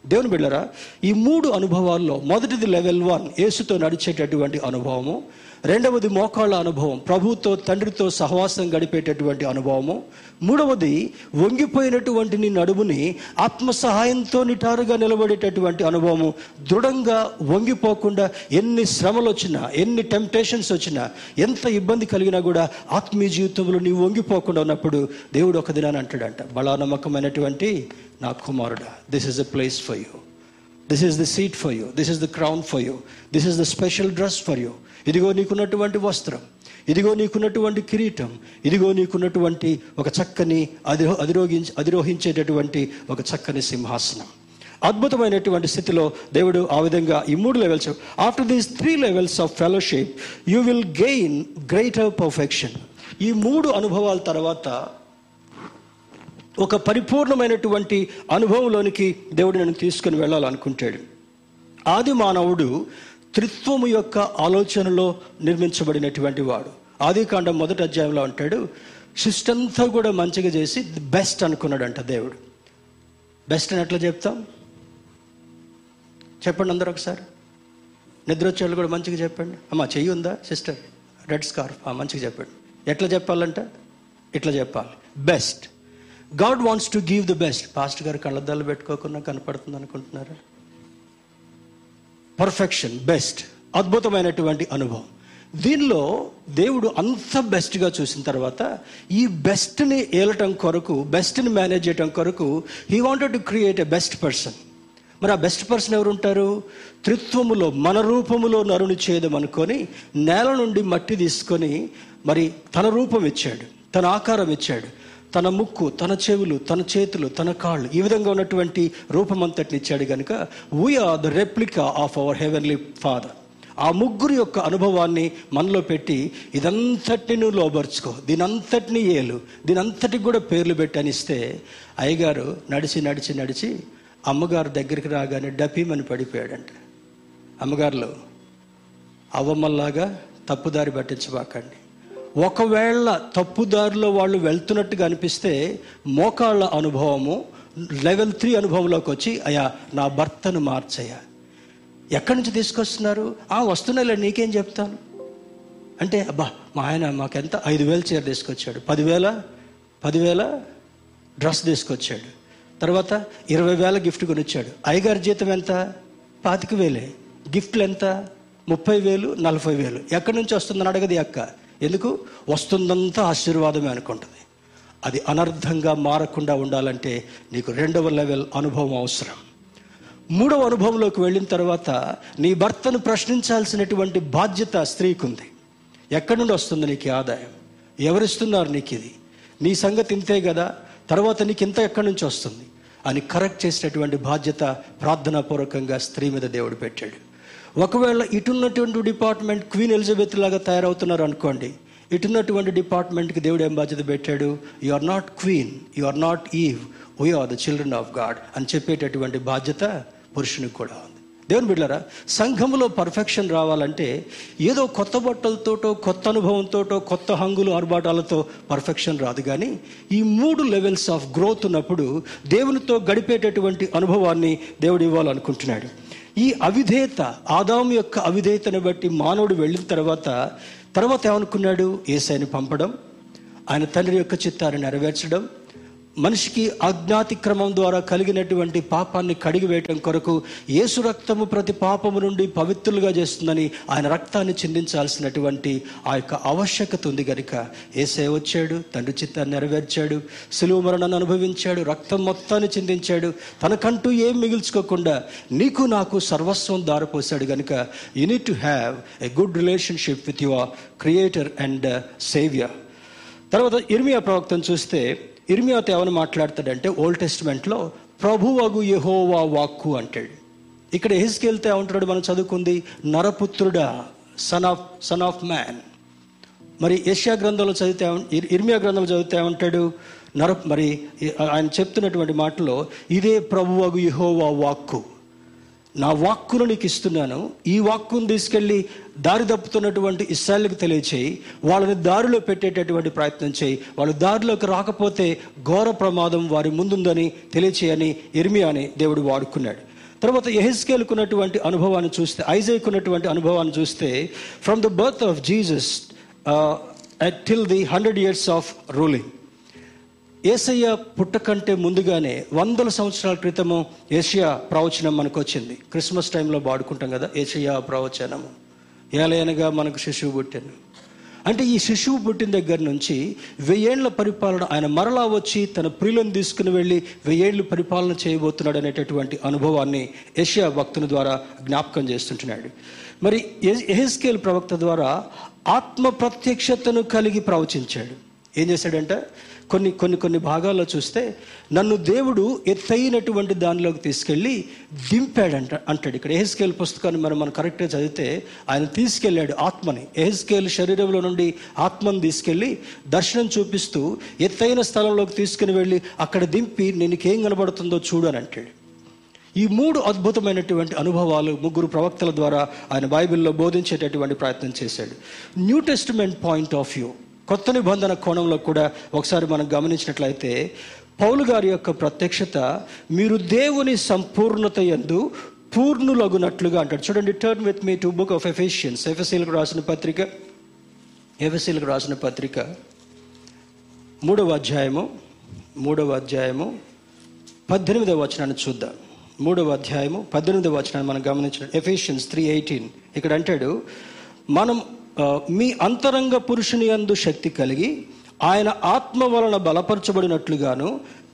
దేవుని బిళ్ళరా ఈ మూడు అనుభవాల్లో మొదటిది లెవెల్ వన్ యేసుతో నడిచేటటువంటి అనుభవము. రెండవది మోకాళ్ళ అనుభవం. ప్రభుతో తండ్రితో సహవాసం గడిపేటటువంటి అనుభవము. మూడవది వంగిపోయినటువంటి నీ నడుముని ఆత్మ సహాయంతో నిటారుగా నిలబడేటటువంటి అనుభవము. దృఢంగా వంగిపోకుండా ఎన్ని శ్రమలు వచ్చినా ఎన్ని టెంప్టేషన్స్ వచ్చినా ఎంత ఇబ్బంది కలిగినా కూడా ఆత్మీయ జీవితంలో నీవు వంగిపోకుండా ఉన్నప్పుడు దేవుడు ఒక దినాన్ని అంటాడంట బలానమ్మకమైనటువంటి నా కుమారుడా this is a place for you this is the seat for you this is the crown for you this is the special dress for you ఇదిగో నీకున్నటువంటి వస్త్రం. ఇదిగో నీకున్నటువంటి కిరీటం. ఇదిగో నీకున్నటువంటి ఒక చక్కని అధిరో అధిరోగించి అధిరోహించేటటువంటి ఒక చక్కని సింహాసనం. అద్భుతమైనటువంటి స్థితిలో దేవుడు ఆ విధంగా ఈ మూడు levels after these three levels of fellowship you will gain greater perfection ఈ మూడు అనుభవాల తర్వాత ఒక పరిపూర్ణమైనటువంటి అనుభవంలోనికి దేవుడు నన్ను తీసుకుని వెళ్ళాలనుకుంటాడు. ఆది మానవుడు త్రిత్వము యొక్క ఆలోచనలో నిర్మించబడినటువంటి వాడు. ఆది కాండం మొదటి అధ్యాయంలో అంటాడు సృష్టి కూడా మంచిగా చేసి బెస్ట్ అనుకున్నాడంట దేవుడు. బెస్ట్ అని ఎట్లా చెప్తాం? చెప్పండి అందరూ ఒకసారి. నిద్ర వచ్చేవాళ్ళు కూడా మంచిగా చెప్పండి. అమ్మా చెయ్యి ఉందా సిస్టర్? Red scarf. మంచిగా చెప్పండి. ఎట్లా చెప్పాలంట? ఇట్లా చెప్పాలి. Best. God wants to give the best pastor గారు కళ్ళద్దాలు పెట్టుకోకుండా కనపడుతుంది అనుకుంటున్నారా? పర్ఫెక్షన్ బెస్ట్ అద్భుతమైనటువంటి అనుభవం. దీనిలో దేవుడు అంత బెస్ట్గా చూసిన తర్వాత ఈ బెస్ట్ని ఏలటం కొరకు బెస్ట్ని మేనేజ్ చేయటం కొరకు he wanted to create a best person మరి ఆ బెస్ట్ పర్సన్ ఎవరు ఉంటారు త్రిత్వములో మన రూపములో నరుని చేయదం అనుకొని నేల నుండి మట్టి తీసుకొని మరి తన రూపం ఇచ్చాడు తన ఆకారం ఇచ్చాడు. తన ముక్కు తన చెవులు తన చేతులు తన కాళ్ళు ఈ విధంగా ఉన్నటువంటి రూపమంతటిని ఇచ్చాడు కనుక we are the replica of our heavenly father ఆ ముగ్గురు యొక్క అనుభవాన్ని మనలో పెట్టి ఇదంతటిని నువ్వు లోబర్చుకో దీనంతటిని ఏలు దీనంతటికి కూడా పేర్లు పెట్టి అనిస్తే అయ్యగారు నడిచి నడిచి నడిచి అమ్మగారు దగ్గరికి రాగానే డపీమని పడిపోయాడంట. అమ్మగారులు అవ్వమ్మల్లాగా తప్పుదారి పట్టించబాకండి. ఒకవేళ తప్పుదారిలో వాళ్ళు వెళ్తున్నట్టుగా అనిపిస్తే మోకాళ్ళ అనుభవము లెవెల్ త్రీ అనుభవంలోకి వచ్చి అయా నా భర్తను మార్చయ్యా. ఎక్కడి నుంచి తీసుకొస్తున్నారు? ఆ వస్తున్నాయిలే నీకేం చెప్తాను? అంటే అబ్బా మా ఆయన మాకెంత? ఐదు వేలు చీర తీసుకొచ్చాడు. పదివేల? పదివేల? డ్రెస్ తీసుకొచ్చాడు. తర్వాత ఇరవై వేల గిఫ్ట్ కొనిచ్చాడు. అయ్యగారి జీతం ఎంత? పాతిక వేలే. గిఫ్ట్లు ఎంత? ముప్పై వేలు నలభై వేలు. ఎక్కడి నుంచి వస్తుందని అడగది అక్క. ఎందుకు? వస్తుందంతా ఆశీర్వాదమే అనుకుంటుంది. అది అనర్థంగా మారకుండా ఉండాలంటే నీకు రెండవ లెవెల్ అనుభవం అవసరం. మూడవ అనుభవంలోకి వెళ్ళిన తర్వాత నీ భర్తను ప్రశ్నించాల్సినటువంటి బాధ్యత స్త్రీకి ఉంది ఎక్కడి నుండి వస్తుంది నీకు ఆదాయం? ఎవరిస్తున్నారు నీకు ఇది? నీ సంగతి ఇంతే కదా? తర్వాత నీకు ఇంత ఎక్కడి నుంచి వస్తుంది? అని కరెక్ట్ చేసినటువంటి బాధ్యత ప్రార్థనాపూర్వకంగా స్త్రీ మీద దేవుడు పెట్టాడు. ఒకవేళ ఇటున్నటువంటి డిపార్ట్మెంట్ క్వీన్ ఎలిజబెత్ లాగా తయారవుతున్నారు అనుకోండి ఇటున్నటువంటి డిపార్ట్మెంట్కి దేవుడు ఏం బాధ్యత పెట్టాడు? You are not queen you are not Eve we are the children of God అని చెప్పేటటువంటి బాధ్యత పురుషునికి కూడా ఉంది. దేవుని బిడ్డారా సంఘంలో పర్ఫెక్షన్ రావాలంటే ఏదో కొత్త బట్టలతోటో కొత్త అనుభవంతోటో కొత్త హంగులు ఆర్భాటాలతో పర్ఫెక్షన్ రాదు. కానీ ఈ మూడు లెవెల్స్ ఆఫ్ గ్రోత్ ఉన్నప్పుడు దేవునితో గడిపేటటువంటి అనుభవాన్ని దేవుడు ఇవ్వాలనుకుంటున్నాడు. ఈ అవిధేయత ఆదాం యొక్క అవిధేయతను బట్టి మానవుడు వెళ్ళిన తర్వాత తర్వాత ఏమనుకున్నాడు? ఏసైని పంపడం ఆయన తండ్రి యొక్క చిత్తాన్ని నెరవేర్చడం మనిషికి అజ్ఞాతిక్రమం ద్వారా కలిగినటువంటి పాపాన్ని కడిగివేయటం కొరకు యేసు రక్తము ప్రతి పాపము నుండి పవిత్రులుగా చేస్తుందని ఆయన రక్తాన్ని చిందించాల్సినటువంటి ఆ యొక్క ఆవశ్యకత ఉంది కనుక ఏసే వచ్చాడు తండ్రి చిత్తాన్ని నెరవేర్చాడు సులువు మరణాన్ని అనుభవించాడు రక్తం మొత్తాన్ని చిందించాడు. తనకంటూ ఏం మిగిల్చుకోకుండా నీకు నాకు సర్వస్వం దారిపోసాడు కనుక you need to have a good relationship with your creator and saviour తర్వాత ఇర్మియా ప్రవక్తను చూస్తే ఇర్మియాతో ఏమైనా మాట్లాడతాడంటే ఓల్డ్ టెస్ట్మెంట్లో ప్రభువగు యెహోవా వాక్కు అంటాడు. ఇక్కడ హెస్కెళ్తే ఏమంటాడు మనం చదువుకుంది? నరపుత్రుడా son of son of man మరి ఏషియా గ్రంథంలో చదివితే ఇర్మియా గ్రంథంలో చదివితే ఏమంటాడు? నర మరి ఆయన చెప్తున్నటువంటి మాటలో ఇదే ప్రభువగు యెహోవా వాక్కు. నా వాక్కును నీకు ఇస్తున్నాను. ఈ వాక్కును తీసుకెళ్ళి దారి తప్పుతున్నటువంటి ఇస్రాయల్కి తెలియచేయి. వాళ్ళని దారిలో పెట్టేటటువంటి ప్రయత్నం చేయి. వాళ్ళు దారిలోకి రాకపోతే ఘోర ప్రమాదం వారి ముందుందని తెలియచేయని ఇర్మియాని దేవుడు వాడుకున్నాడు. తర్వాత ఎహెస్కేల్కున్నటువంటి అనుభవాన్ని చూస్తే ఐజైకున్నటువంటి అనుభవాన్ని చూస్తే from the birth of Jesus till the hundred years of ruling ఏసయ్య పుట్టకంటే ముందుగానే వందల సంవత్సరాల క్రితము ఏషియా ప్రవచనం మనకు వచ్చింది క్రిస్మస్ టైంలో వాడుకుంటాం కదా ఏషియా ప్రవచనము. ఏలయనగా మనకు శిశువు పుట్టాను అంటే ఈ శిశువు పుట్టిన దగ్గర నుంచి వెయ్యేళ్ళ పరిపాలన ఆయన మరలా వచ్చి తన ప్రియులను తీసుకుని వెళ్ళి వెయ్యేళ్ళు పరిపాలన చేయబోతున్నాడు అనేటటువంటి అనుభవాన్ని ఏషియా భక్తుని ద్వారా జ్ఞాపకం చేస్తుంటున్నాడు. మరి ఎహెస్కేల్ ప్రవక్త ద్వారా ఆత్మ ప్రత్యక్షతను కలిగి ప్రవచించాడు. ఏం చేశాడంటే? కొన్ని కొన్ని కొన్ని భాగాల్లో చూస్తే నన్ను దేవుడు ఎత్తైనటువంటి దానిలోకి తీసుకెళ్ళి దింపాడంట అంటాడు. ఇక్కడ ఎహెస్కేల్ పుస్తకాన్ని మనం మనం కరెక్ట్గా చదివితే ఆయన తీసుకెళ్ళాడు ఆత్మని. ఎహెస్కేల్ శరీరంలో నుండి ఆత్మను తీసుకెళ్ళి దర్శనం చూపిస్తూ ఎత్తైన స్థలంలోకి తీసుకుని వెళ్ళి అక్కడ దింపి నీకేం కనబడుతుందో చూడు అని అంటాడు. ఈ మూడు అద్భుతమైనటువంటి అనుభవాలు ముగ్గురు ప్రవక్తల ద్వారా ఆయన బైబిల్లో బోధించేటటువంటి ప్రయత్నం చేశాడు. New testament point of view. కొత్త నిబంధన కోణంలో కూడా ఒకసారి మనం గమనించినట్లయితే పౌలు గారి యొక్క ప్రత్యక్షత మీరు దేవుని సంపూర్ణత ఎందు పూర్ణులగునట్లుగా అంటాడు. చూడండి turn with me to book of Ephesians ఎఫ్ఎస్సీలకు రాసిన పత్రిక ఎఫ్ఎస్సీలకు రాసిన పత్రిక మూడవ అధ్యాయము మూడవ అధ్యాయము పద్దెనిమిదవ వచనాన్ని చూద్దాం. మూడవ అధ్యాయము పద్దెనిమిదవ వచనాన్ని మనం గమనించిన ఎఫిషియన్స్ త్రీ ఎయిటీన్ ఇక్కడ అంటాడు మనం మీ అంతరంగ పురుషుని యందు శక్తి కలిగి ఆయన ఆత్మ వలన బలపరచబడినట్లుగాను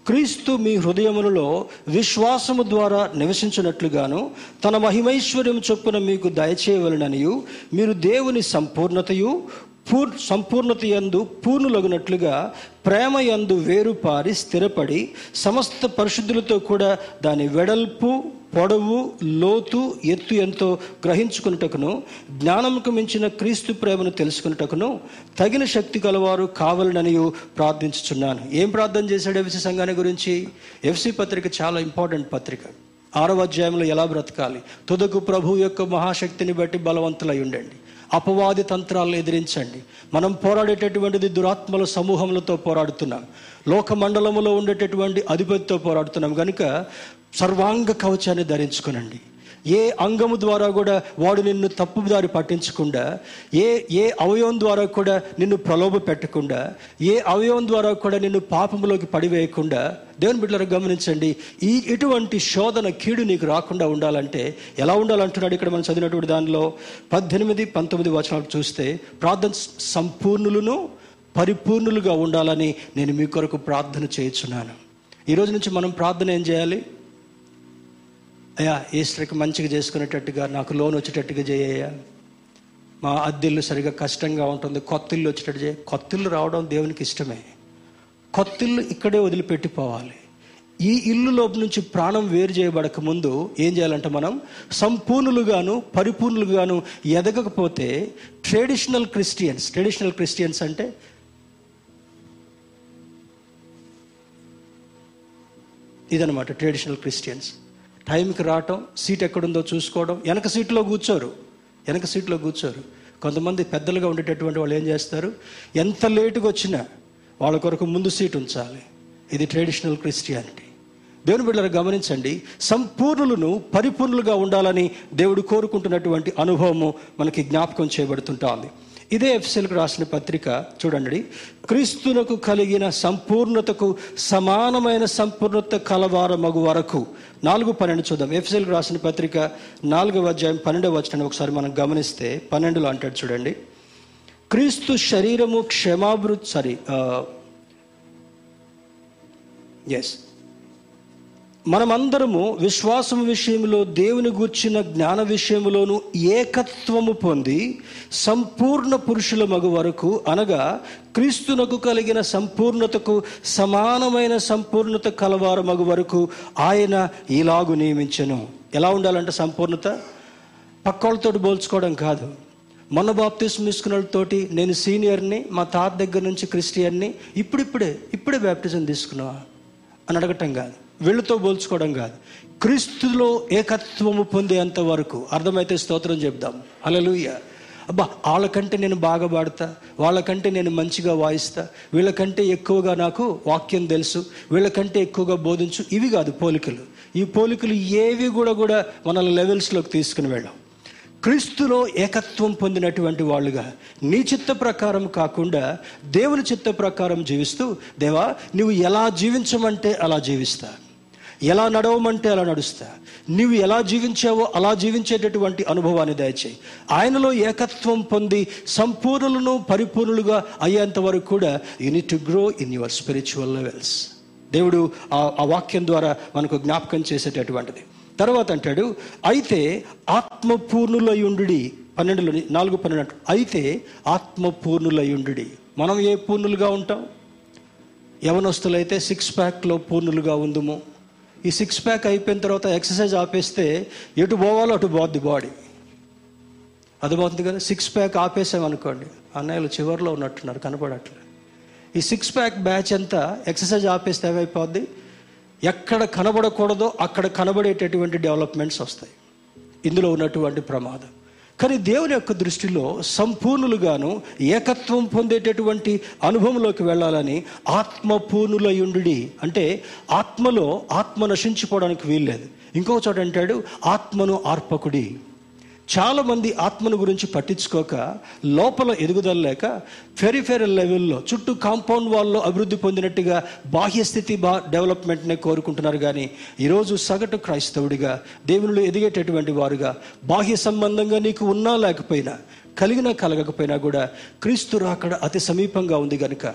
క్రీస్తు మీ హృదయములలో విశ్వాసము ద్వారా నివసించినట్లుగాను తన మహిమైశ్వర్యం చొప్పున మీకు దయచేయవలననియు మీరు దేవుని సంపూర్ణతయు పూర్ సంపూర్ణత ఎందు పూర్ణులగునట్లుగా ప్రేమ యందు వేరుపారి స్థిరపడి సమస్త పరిశుద్ధులతో కూడా దాని వెడల్పు పొడవు లోతు ఎత్తు ఎంతో గ్రహించుకున్నటకును జ్ఞానముకు మించిన క్రీస్తు ప్రేమను తెలుసుకున్నటకును తగిన శక్తి కలవారు కావాలననియు ప్రార్థించుచున్నాను. ఏం ప్రార్థన చేశాడు ఎఫ్సి సంఘాన్ని గురించి? ఎఫ్సి పత్రిక చాలా ఇంపార్టెంట్ పత్రిక. ఆరవ అధ్యాయంలో ఎలా బ్రతకాలి? తుదకు ప్రభు యొక్క మహాశక్తిని బట్టి బలవంతులై ఉండండి. అపవాది తంత్రాలను ఎదిరించండి. మనం పోరాడేటటువంటిది దురాత్మల సమూహములతో పోరాడుతున్నాం. లోక మండలములో ఉండేటటువంటి అధిపతితో పోరాడుతున్నాం. కనుక సర్వాంగ కవచాన్ని ధరించుకునండి. ఏ అంగము ద్వారా కూడా వాడు నిన్ను తప్పుదారి పట్టించకుండా ఏ ఏ అవయవం ద్వారా కూడా నిన్ను ప్రలోభ పెట్టకుండా ఏ అవయవం ద్వారా కూడా నిన్ను పాపములోకి పడివేయకుండా దేవుని బిడ్డలకు గమనించండి ఈ ఇటువంటి శోధన కీడు నీకు రాకుండా ఉండాలంటే ఎలా ఉండాలంటున్నాడు ఇక్కడ మనం చదివినటువంటి దానిలో? పద్దెనిమిది పంతొమ్మిది వచనాలు చూస్తే ప్రార్థన సంపూర్ణులను పరిపూర్ణులుగా ఉండాలని నేను మీ కొరకు ప్రార్థన చేయించున్నాను. ఈ రోజు నుంచి మనం ప్రార్థన ఏం చేయాలి? అయ్యా ఈస్టర్కి మంచిగా చేసుకునేటట్టుగా నాకు లోన్ వచ్చేటట్టుగా చేయ్యా మా అద్దెల్లు సరిగా కష్టంగా ఉంటుంది కొత్తిల్లు వచ్చేటట్టు చేయ కొత్తిల్లు రావడం దేవునికి ఇష్టమే. కొత్తిల్లు ఇక్కడే వదిలిపెట్టిపోవాలి. ఈ ఇల్లు లోపు నుంచి ప్రాణం వేరు చేయబడక ముందు ఏం చేయాలంటే మనం సంపూర్ణులుగాను పరిపూర్ణులుగాను ఎదగకపోతే ట్రెడిషనల్ క్రిస్టియన్స్ ట్రెడిషనల్ క్రిస్టియన్స్ అంటే ఇదనమాట ట్రెడిషనల్ క్రిస్టియన్స్. టైంకి రావటం సీట్ ఎక్కడుందో చూసుకోవడం వెనక సీట్లో కూర్చోరు. వెనక సీట్లో కూర్చోరు. కొంతమంది పెద్దలుగా ఉండేటటువంటి వాళ్ళు ఏం చేస్తారు? ఎంత లేటుగా వచ్చినా వాళ్ళ కొరకు ముందు సీట్ ఉంచాలి. ఇది ట్రెడిషనల్ క్రిస్టియానిటీ దేవుని బిడ్డలు గమనించండి. సంపూర్ణులను పరిపూర్ణులుగా ఉండాలని దేవుడు కోరుకుంటున్నటువంటి అనుభవము మనకి జ్ఞాపకం చేయబడుతుంటుంది ఇదే ఎఫ్సెల్కి రాసిన పత్రిక చూడండి. క్రీస్తునకు కలిగిన సంపూర్ణతకు సమానమైన సంపూర్ణత కలవార మగు వరకు. నాలుగు పన్నెండు చూద్దాం. ఎఫ్సెల్కి రాసిన పత్రిక నాలుగవ అధ్యాయం పన్నెండవ వచనాన్ని ఒకసారి మనం గమనిస్తే పన్నెండులో అంటాడు చూడండి. క్రీస్తు శరీరము క్షమాభివృద్ధి సారీ ఎస్ uh, మనమందరము విశ్వాసం విషయంలో దేవుని గూర్చిన జ్ఞాన విషయంలోను ఏకత్వము పొంది సంపూర్ణ పురుషుల మగు వరకు అనగా క్రీస్తునకు కలిగిన సంపూర్ణతకు సమానమైన సంపూర్ణత కలవారు మగు వరకు ఆయన ఇలాగు నియమించను. ఎలా ఉండాలంటే సంపూర్ణత? పక్కోళ్ళతో పోల్చుకోవడం కాదు. మొన్న బాప్తిస్మ్ తీసుకున్న నేను సీనియర్ని మా తాత దగ్గర నుంచి క్రిస్టియన్ని ఇప్పుడిప్పుడే ఇప్పుడే బ్యాప్టిజం తీసుకున్నావా? అని అడగటం కాదు. వీళ్ళతో పోల్చుకోవడం కాదు. క్రీస్తులో ఏకత్వము పొందేంత వరకు అర్థమైతే స్తోత్రం చెప్దాం. అలలుయ్య అబ్బా వాళ్ళకంటే నేను బాగా పాడతా వాళ్ళకంటే నేను మంచిగా వాయిస్తా వీళ్ళకంటే ఎక్కువగా నాకు వాక్యం తెలుసు వీళ్ళకంటే ఎక్కువగా బోధించు ఇవి కాదు పోలికలు. ఈ పోలికలు ఏవి కూడా కూడా మనల్ని లెవెల్స్లోకి తీసుకుని వెళ్ళాం క్రీస్తులో ఏకత్వం పొందినటువంటి వాళ్ళుగా నీ చిత్త ప్రకారం కాకుండా దేవుని చిత్త ప్రకారం జీవిస్తూ దేవా నువ్వు ఎలా జీవించమంటే అలా జీవిస్తా. ఎలా నడవమంటే అలా నడుస్తా. నువ్వు ఎలా జీవించావో అలా జీవించేటటువంటి అనుభవాన్ని దయచేయి. ఆయనలో ఏకత్వం పొంది సంపూర్ణులను పరిపూర్ణులుగా అయ్యేంత వరకు కూడా you need to grow in your spiritual levels దేవుడు ఆ వాక్యం ద్వారా మనకు జ్ఞాపకం చేసేటటువంటిది. తర్వాత అంటాడు అయితే ఆత్మపూర్ణులయుండు పన్నెండులో నాలుగు పన్నెండు అయితే ఆత్మపూర్ణులయుండు మనం ఏ పూర్ణులుగా ఉంటాం? యవనస్తులైతే సిక్స్ ప్యాక్లో పూర్ణులుగా ఉందము. ఈ సిక్స్ ప్యాక్ అయిపోయిన తర్వాత ఎక్సర్సైజ్ ఆపేస్తే ఎటు పోవాలో అటు పోద్ది బాడీ అర్థమవుతుంది కదా సిక్స్ ప్యాక్ ఆపేసామనుకోండి అన్నయ్యలు చివరిలో ఉన్నట్టున్నారు కనపడట్లేదు. ఈ సిక్స్ ప్యాక్ బ్యాచ్ అంతా ఎక్సర్సైజ్ ఆపేస్తే ఏమైపోద్ది? ఎక్కడ కనబడకూడదో అక్కడ కనబడేటటువంటి డెవలప్మెంట్స్ వస్తాయి. ఇందులో ఉన్నటువంటి ప్రమాదం. కానీ దేవుని యొక్క దృష్టిలో సంపూర్ణులుగాను ఏకత్వం పొందేటటువంటి అనుభవంలోకి వెళ్ళాలని ఆత్మపూర్ణులయుండి అంటే ఆత్మలో ఆత్మ నశించిపోవడానికి వీల్లేదు. ఇంకో చోట అంటాడు ఆత్మను ఆర్పకుడి. చాలామంది ఆత్మను గురించి పట్టించుకోక లోపల ఎదుగుదల లేక ఫెరిఫెరల్ లెవెల్లో చుట్టూ కాంపౌండ్ వాల్లో అభివృద్ధి పొందినట్టుగా బాహ్య స్థితి బా డెవలప్మెంట్నే కోరుకుంటున్నారు. కానీ ఈరోజు సగటు క్రైస్తవుడిగా దేవునిలో ఎదిగేటటువంటి వారుగా బాహ్య సంబంధంగా నీకు ఉన్నా లేకపోయినా కలిగినా కలగకపోయినా కూడా క్రీస్తు రాకడ అతి సమీపంగా ఉంది కనుక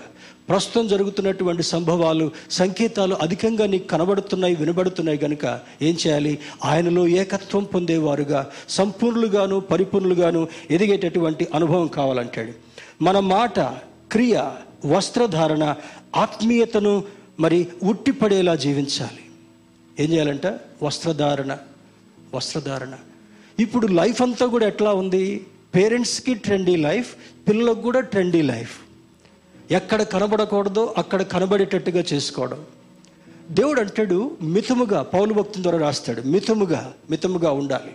ప్రస్తుతం జరుగుతున్నటువంటి సంభవాలు సంకేతాలు అధికంగా నీకు కనబడుతున్నాయి వినబడుతున్నాయి కనుక ఏం చేయాలి? ఆయనలో ఏకత్వం పొందేవారుగా సంపూర్ణులుగాను పరిపూర్ణులుగాను ఎదిగేటటువంటి అనుభవం కావాలంటాడు. మన మాట క్రియ వస్త్రధారణ ఆత్మీయతను మరి ఉట్టిపడేలా జీవించాలి. ఏం చేయాలంట? వస్త్రధారణ వస్త్రధారణ. ఇప్పుడు లైఫ్ అంతా కూడా ఎట్లా ఉంది? పేరెంట్స్కి ట్రెండీ లైఫ్ పిల్లలకు కూడా ట్రెండీ లైఫ్. ఎక్కడ కనబడకూడదో అక్కడ కనబడేటట్టుగా చేసుకోవడం. దేవుడు అంటాడు మితముగా పౌలు భక్తుల ద్వారా రాస్తాడు మితముగా మితముగా ఉండాలి.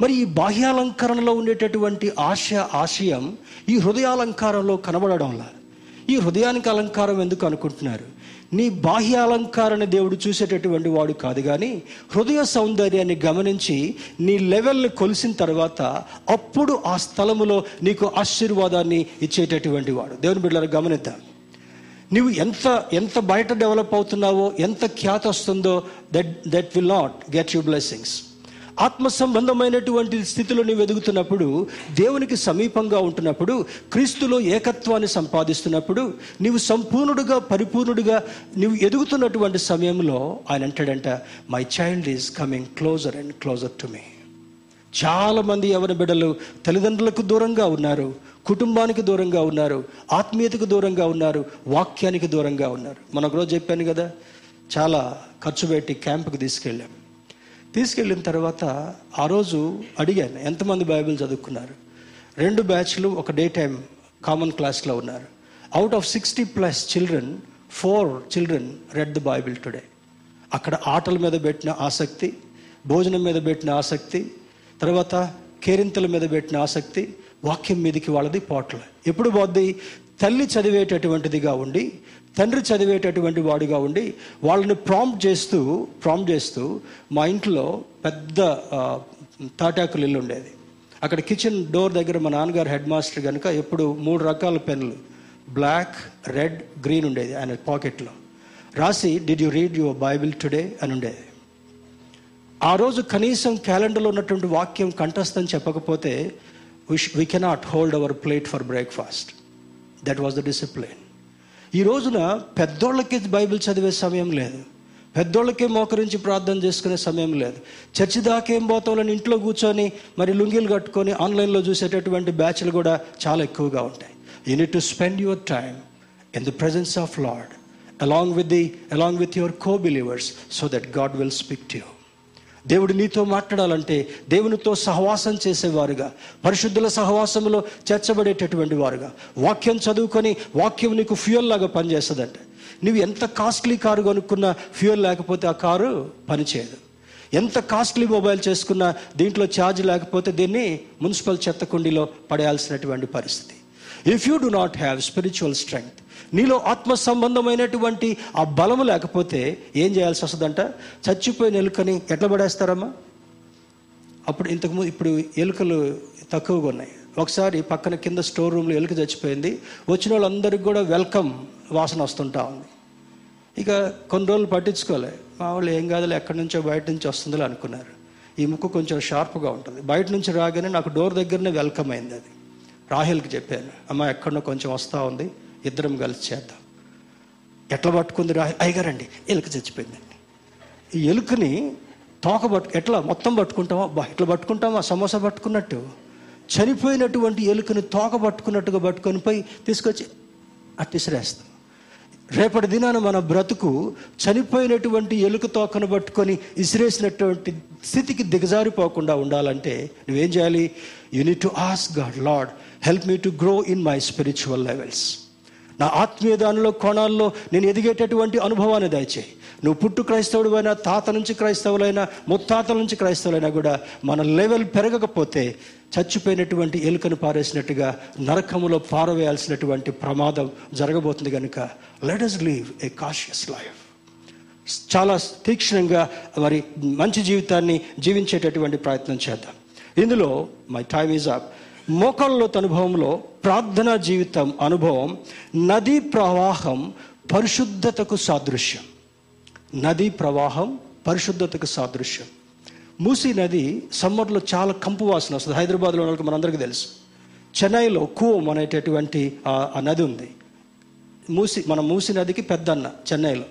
మరి ఈ బాహ్యాలంకరణలో ఉండేటటువంటి ఆశ ఆశయం ఈ హృదయాలంకారంలో కనబడడంలా ఈ హృదయానికి అలంకారం ఎందుకు అనుకుంటున్నారు? నీ బాహ్య అలంకారాన్ని దేవుడు చూసేటటువంటి వాడు కాదు కానీ హృదయ సౌందర్యాన్ని గమనించి నీ లెవెల్ని కొలిసిన తర్వాత అప్పుడు ఆ స్థలములో నీకు ఆశీర్వాదాన్ని ఇచ్చేటటువంటి వాడు. దేవుని బిడ్డలను గమనిద్దాం. నువ్వు ఎంత ఎంత బయట డెవలప్ అవుతున్నావో ఎంత ఖ్యాత వస్తుందో that that will not get you blessings ఆత్మ సంబంధమైనటువంటి స్థితిలో నువ్వు ఎదుగుతున్నప్పుడు దేవునికి సమీపంగా ఉంటున్నప్పుడు క్రీస్తులో ఏకత్వాన్ని సంపాదిస్తున్నప్పుడు నీవు సంపూర్ణుడుగా పరిపూర్ణుడుగా నువ్వు ఎదుగుతున్నటువంటి సమయంలో ఆయన అంటాడంట my child is coming closer and closer to me చాలామంది ఎవరి బిడ్డలు తల్లిదండ్రులకు దూరంగా ఉన్నారు కుటుంబానికి దూరంగా ఉన్నారు ఆత్మీయతకు దూరంగా ఉన్నారు వాక్యానికి దూరంగా ఉన్నారు. మన ఒకరోజు చెప్పాను కదా చాలా ఖర్చు పెట్టి క్యాంపుకి తీసుకెళ్ళాం. తీసుకెళ్ళిన తర్వాత ఆ రోజు అడిగాను ఎంతమంది బైబిల్ చదువుకున్నారు? రెండు బ్యాచ్లు ఒక డే టైం కామన్ క్లాస్లో ఉన్నారు. Out of sixty plus children four children read the Bible today. అక్కడ ఆటల మీద పెట్టిన ఆసక్తి భోజనం మీద పెట్టిన ఆసక్తి తర్వాత కేరింతల మీద పెట్టిన ఆసక్తి వాక్యం మీదకి వాళ్ళది పోట్ల. ఎప్పుడు పోద్ది? తల్లి చదివేటటువంటిదిగా ఉండి తండ్రి చదివేటటువంటి వాడుగా ఉండి వాళ్ళని ప్రాంప్ట్ చేస్తూ ప్రాంప్ట్ చేస్తూ మా ఇంట్లో పెద్ద తాటాకులు ఇల్లు ఉండేది. అక్కడ కిచెన్ డోర్ దగ్గర మా నాన్నగారు హెడ్ మాస్టర్ కనుక ఎప్పుడు మూడు రకాల పెన్నులు. బ్లాక్ రెడ్ గ్రీన్ ఉండేది ఆయన పాకెట్లో. రాసి did you read your Bible today అని ఉండేది. ఆ రోజు కనీసం క్యాలెండర్లో ఉన్నటువంటి వాక్యం కంఠస్థం చెప్పకపోతే we cannot hold our plate for breakfast that was the discipline ఈ రోజున పెద్దోళ్ళకి బైబిల్ చదివే సమయం లేదు. పెద్దోళ్ళకే మోకరించి ప్రార్థన చేసుకునే సమయం లేదు. చర్చి దాకేం పోతామని ఇంట్లో కూర్చొని మరి లుంగీలు కట్టుకొని ఆన్లైన్లో చూసేటటువంటి బ్యాచ్లు కూడా చాలా ఎక్కువగా ఉంటాయి. You need to spend your time in the presence of lord along with the along with your co believers so that God will speak to you దేవుడు నీతో మాట్లాడాలంటే దేవునితో సహవాసం చేసేవారుగా పరిశుద్ధుల సహవాసంలో చేర్చబడేటటువంటి వారుగా. వాక్యం చదువుకొని వాక్యం నీకు ఫ్యూయల్ లాగా పనిచేస్తుందంటే. నువ్వు ఎంత కాస్ట్లీ కారు కొనుక్కున్నా ఫ్యూయల్ లేకపోతే ఆ కారు పనిచేయదు. ఎంత కాస్ట్లీ మొబైల్ చేసుకున్నా దీంట్లో ఛార్జ్ లేకపోతే దీన్ని మున్సిపల్ చెత్త కుండీలో పడేయాల్సినటువంటి పరిస్థితి. If you do not have spiritual strength నీలో ఆత్మ సంబంధమైనటువంటి ఆ బలము లేకపోతే ఏం చేయాల్సి వస్తుందంట? చచ్చిపోయిన ఎలుకని ఎట్లా పడేస్తారమ్మా? అప్పుడు ఇంతకుముందు ఇప్పుడు ఎలుకలు తక్కువగా ఉన్నాయి. ఒకసారి పక్కన కింద స్టోర్ రూమ్లో ఎలుక చచ్చిపోయింది. వచ్చిన వాళ్ళందరికీ కూడా వెల్కమ్ వాసన వస్తుంటా ఉంది. ఇక కొన్ని రోజులు పట్టించుకోలే. మా వాళ్ళు ఏం కాదులే ఎక్కడి నుంచో బయట నుంచి వస్తుందో అనుకున్నారు. ఈ ముక్కు కొంచెం షార్ప్గా ఉంటుంది. బయట నుంచి రాగానే నాకు డోర్ దగ్గరనే వెల్కమ్ అయింది అది. రాహిల్కి చెప్పాను అమ్మ ఎక్కడో కొంచెం వస్తూ ఉంది. ఇద్దరం కలిసి చేద్దాం. ఎట్లా పట్టుకుంది అయ్యగారండి ఎలుక చచ్చిపోయిందండి. ఈ ఎలుకని తోక పట్టు ఎట్లా మొత్తం పట్టుకుంటామా? ఎట్లా పట్టుకుంటామా? సమోసా పట్టుకున్నట్టు. చనిపోయినటువంటి ఎలుకని తోక పట్టుకున్నట్టుగా పట్టుకొని పోయి తీసుకొచ్చి అట్టిసిరేస్తాం రేపటి దినాన మన బ్రతుకు చనిపోయినటువంటి ఎలుక తోకను పట్టుకొని ఇసిరేసినటువంటి స్థితికి దిగజారిపోకుండా ఉండాలంటే నువ్వేం చేయాలి? You need to ask God lord help me to grow in my spiritual levels నా ఆత్మీయ దానిలో కోణాల్లో నేను ఎదిగేటటువంటి అనుభవాన్ని దయచేయి. నువ్వు పుట్టు క్రైస్తవుడు తాత నుంచి క్రైస్తవులైనా ముత్తాతల నుంచి క్రైస్తవులైనా కూడా మన లెవెల్ పెరగకపోతే చచ్చిపోయినటువంటి ఎలుకను పారేసినట్టుగా నరకములో పారవేయాల్సినటువంటి ప్రమాదం జరగబోతుంది కనుక let us leave a cautious life చాలా తీక్షణంగా మరి మంచి జీవితాన్ని జీవించేటటువంటి ప్రయత్నం చేద్దాం. ఇందులో మై టైమ్ ఈజ్ అప్ మోకాళ్ళలోతు అనుభవంలో ప్రార్థనా జీవితం అనుభవం నదీ ప్రవాహం పరిశుద్ధతకు సాదృశ్యం. నదీ ప్రవాహం పరిశుద్ధతకు సాదృశ్యం. మూసీ నది సమ్మర్లో చాలా కంపు వాసన వస్తుంది. హైదరాబాద్లో ఉన్న మనందరికీ తెలుసు. చెన్నైలో కూవం అనేటటువంటి ఆ- ఆ నది ఉంది. మూసి మన మూసి నదికి పెద్దన్న చెన్నైలో.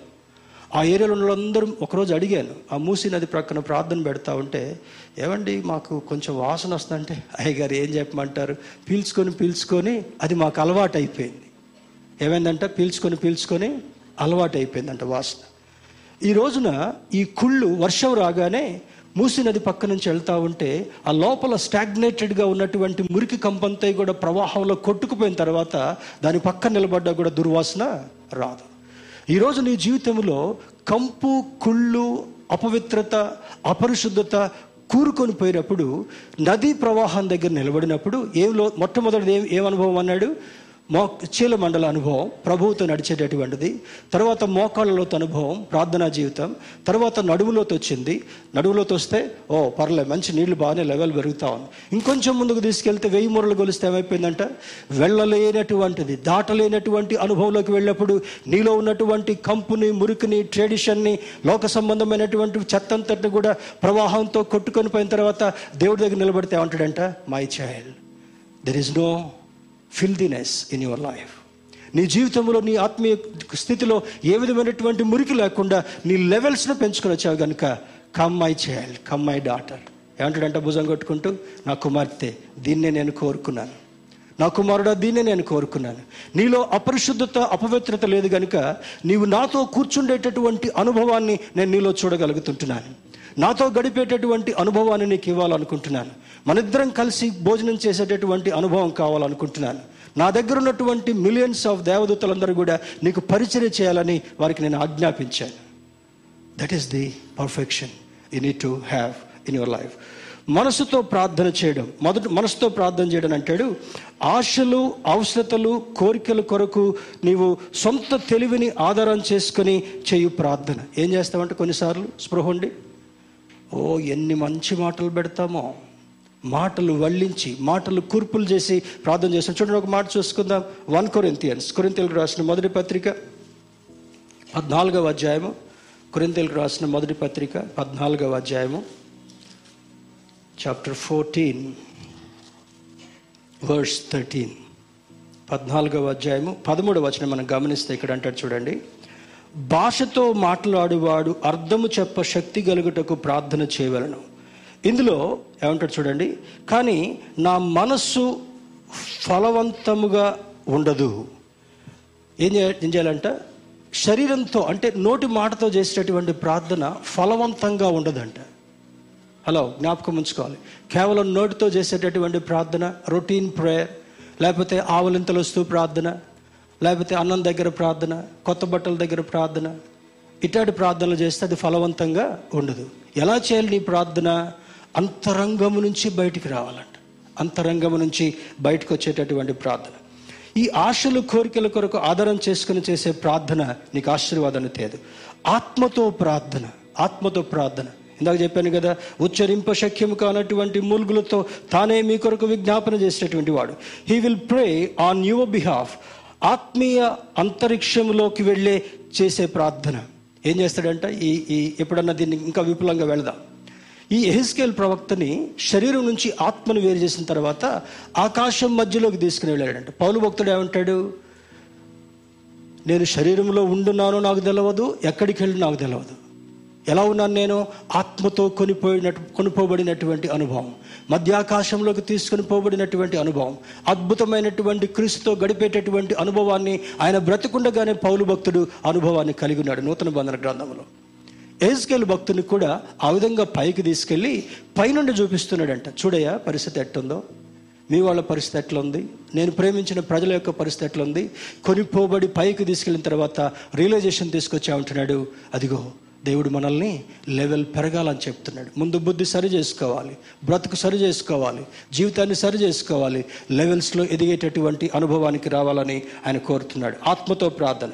ఆ ఏరియాలో ఉన్నందరూ వాళ్ళందరూ ఒకరోజు అడిగాను ఆ మూసి నది ప్రక్కన ప్రార్థన పెడతా ఉంటే ఏమండి మాకు కొంచెం వాసన వస్తుందంటే? అయ్యగారు ఏం చెప్పమంటారు? పీల్చుకొని పీల్చుకొని అది మాకు అలవాటు అయిపోయింది ఏమైందంట? పీల్చుకొని పీల్చుకొని అలవాటు అయిపోయిందంట వాసన. ఈ రోజున ఈ కుళ్ళు వర్షం రాగానే మూసి నది పక్క నుంచి వెళ్తా ఉంటే ఆ లోపల స్టాగ్నేటెడ్గా ఉన్నటువంటి మురికి కంపంతో కూడా ప్రవాహంలో కొట్టుకుపోయిన తర్వాత దాని పక్కన నిలబడ్డా కూడా దుర్వాసన రాదు. ఈరోజు నీ జీవితంలో కంపు కుళ్ళు అపవిత్రత అపరిశుద్ధత కూరుకొని పోయినప్పుడు నదీ ప్రవాహం దగ్గర నిలబడినప్పుడు ఏం మొట్టమొదటిది ఏం ఏం అనుభవం అన్నాడు? మో చీల మండల అనుభవం ప్రభువుతో నడిచేటటువంటిది. తర్వాత మోకాళ్ళలోతో అనుభవం ప్రార్థనా జీవితం. తర్వాత నడుములోతో వచ్చింది. నడుములోతో వస్తే ఓ పర్లే మంచి నీళ్ళు బాగానే లెవెల్ పెరుగుతా ఉంది. ఇంకొంచెం ముందుకు తీసుకెళ్తే వెయ్యి మూరలు గొలిస్తే ఏమైపోయిందంట? వెళ్ళలేనటువంటిది దాటలేనటువంటి అనుభవంలోకి వెళ్ళినప్పుడు నీలో ఉన్నటువంటి కంపుని మురికిని ట్రెడిషన్ని లోక సంబంధమైనటువంటి చెత్తంతటిని కూడా ప్రవాహంతో కొట్టుకొని పోయిన తర్వాత దేవుడి దగ్గర నిలబడితే ఏమంటాడంట? My child there is no filthiness in your life నీ జీవితంలో నీ ఆత్మీయ స్థితిలో ఏ విధమైనటువంటి మురికి లేకుండా నీ లెవెల్స్ను పెంచుకొని వచ్చావు కనుక come my child come my daughter ఏమంటాడంటే భుజం కొట్టుకుంటూ? నా కుమార్తె దీన్నే నేను కోరుకున్నాను. నా కుమారుడా దీన్నే నేను కోరుకున్నాను. నీలో అపరిశుద్ధత అపవిత్రత లేదు కనుక నీవు నాతో కూర్చుండేటటువంటి అనుభవాన్ని నేను నీలో చూడగలుగుతుంటున్నాను. నాతో గడిపేటటువంటి అనుభవాన్ని నీకు ఇవ్వాలనుకుంటున్నాను. మనిద్దరం కలిసి భోజనం చేసేటటువంటి అనుభవం కావాలనుకుంటున్నాను. నా దగ్గర ఉన్నటువంటి మిలియన్స్ ఆఫ్ దేవదూతలందరూ కూడా నీకు పరిచయం చేయాలని వారికి నేను ఆజ్ఞాపించాను. That is the perfection you need to have in your life మనసుతో ప్రార్థన చేయడం. మొదట మనసుతో ప్రార్థన చేయడం అంటాడు ఆశలు అవసరతలు కోరికల కొరకు నీవు సొంత తెలివిని ఆధారం చేసుకొని చేయు ప్రార్థన. ఏం చేస్తామంటే కొన్నిసార్లు స్పృహండి ఓ ఎన్ని మంచి మాటలు పెడతామో. మాటలు వల్లించి మాటలు కూర్పులు చేసి ప్రార్థన చేస్తాం. చూడండి ఒక మాట చూసుకుందాం. One Corinthians. కొరింతలకు రాసిన మొదటి పత్రిక పద్నాలుగవ అధ్యాయము. కొరింతలకు రాసిన మొదటి పత్రిక పద్నాలుగవ అధ్యాయము. చాప్టర్ ఫోర్టీన్ వర్స్ థర్టీన్ పద్నాలుగవ అధ్యాయము. పదమూడవ వచనం మనం గమనిస్తే ఇక్కడ అంటాడు చూడండి. భాషతో మాట్లాడువాడు అర్థము చెప్ప శక్తి కలుగుటకు ప్రార్థన చేయవలను. ఇందులో ఏమంటాడు చూడండి కానీ నా మనస్సు ఫలవంతముగా ఉండదు. ఏం ఏం చేయాలంట? శరీరంతో అంటే నోటి మాటతో చేసేటటువంటి ప్రార్థన ఫలవంతంగా ఉండదంట. హలో జ్ఞాపకం ఉంచుకోవాలి. కేవలం నోటితో చేసేటటువంటి ప్రార్థన రొటీన్ ప్రేయర్ లేకపోతే ఆవలింతలు వస్తూ ప్రార్థన లేకపోతే అన్నం దగ్గర ప్రార్థన కొత్త బట్టల దగ్గర ప్రార్థన ఇట్లాంటి ప్రార్థనలు చేస్తే అది ఫలవంతంగా ఉండదు. ఎలా చేయాలి నీ ప్రార్థన? అంతరంగము నుంచి బయటికి రావాలంట. అంతరంగము నుంచి బయటకు వచ్చేటటువంటి ప్రార్థన. ఈ ఆశలు కోరికల కొరకు ఆధారం చేసుకుని చేసే ప్రార్థన నీకు ఆశీర్వాదాన్ని తేదు. ఆత్మతో ప్రార్థన ఆత్మతో ప్రార్థన. ఇందాక చెప్పాను కదా ఉచ్చరింప శక్యం కానటువంటి మూలుగులతో తానే మీ కొరకు విజ్ఞాపన చేసేటువంటి వాడు. He will pray on your behalf ఆత్మీయ అంతరిక్షంలోకి వెళ్ళే చేసే ప్రార్థన. ఏం చేస్తాడంట? ఈ ఈ ఎప్పుడన్నా దీన్ని ఇంకా విపులంగా వెళదాం? ఈ ఎహిస్కేల్ ప్రవక్తని శరీరం నుంచి ఆత్మను వేరు చేసిన తర్వాత ఆకాశం మధ్యలోకి తీసుకుని వెళ్ళాడంట. పౌలు భక్తుడు ఏమంటాడు? నేను శరీరంలో ఉండున్నానో నాకు తెలియదు ఎక్కడికి వెళ్ళి నాకు తెలియదు ఎలా ఉన్నాను నేను? ఆత్మతో కొనిపోయినట్టు కొనిపోబడినటువంటి అనుభవం. మధ్యాకాశంలోకి తీసుకొని పోబడినటువంటి అనుభవం. అద్భుతమైనటువంటి క్రీస్తుతో గడిపేటటువంటి అనుభవాన్ని ఆయన బ్రతికుండగానే పౌలు భక్తుడు అనుభవాన్ని కలిగి ఉన్నాడు నూతన బంధన గ్రంథంలో. ఏజ్కేల్ భక్తుని కూడా ఆ విధంగా పైకి తీసుకెళ్ళి పైనుండి చూపిస్తున్నాడంట. చూడయ్యా పరిస్థితి ఎట్టుందో మీ వాళ్ళ పరిస్థితి ఎట్లా ఉంది నేను ప్రేమించిన ప్రజల యొక్క పరిస్థితి ఎట్లా ఉంది కొనిపోబడి పైకి తీసుకెళ్ళిన తర్వాత రియలైజేషన్ తీసుకొచ్చా ఉంటున్నాడు అదిగో దేవుడు మనల్ని లెవెల్ పెరగాలని చెప్తున్నాడు. ముందు బుద్ధి సరి చేసుకోవాలి బ్రతుకు సరి చేసుకోవాలి జీవితాన్ని సరి చేసుకోవాలి లెవెల్స్లో ఎదిగేటటువంటి అనుభవానికి రావాలని ఆయన కోరుతున్నాడు. ఆత్మతో ప్రార్థన.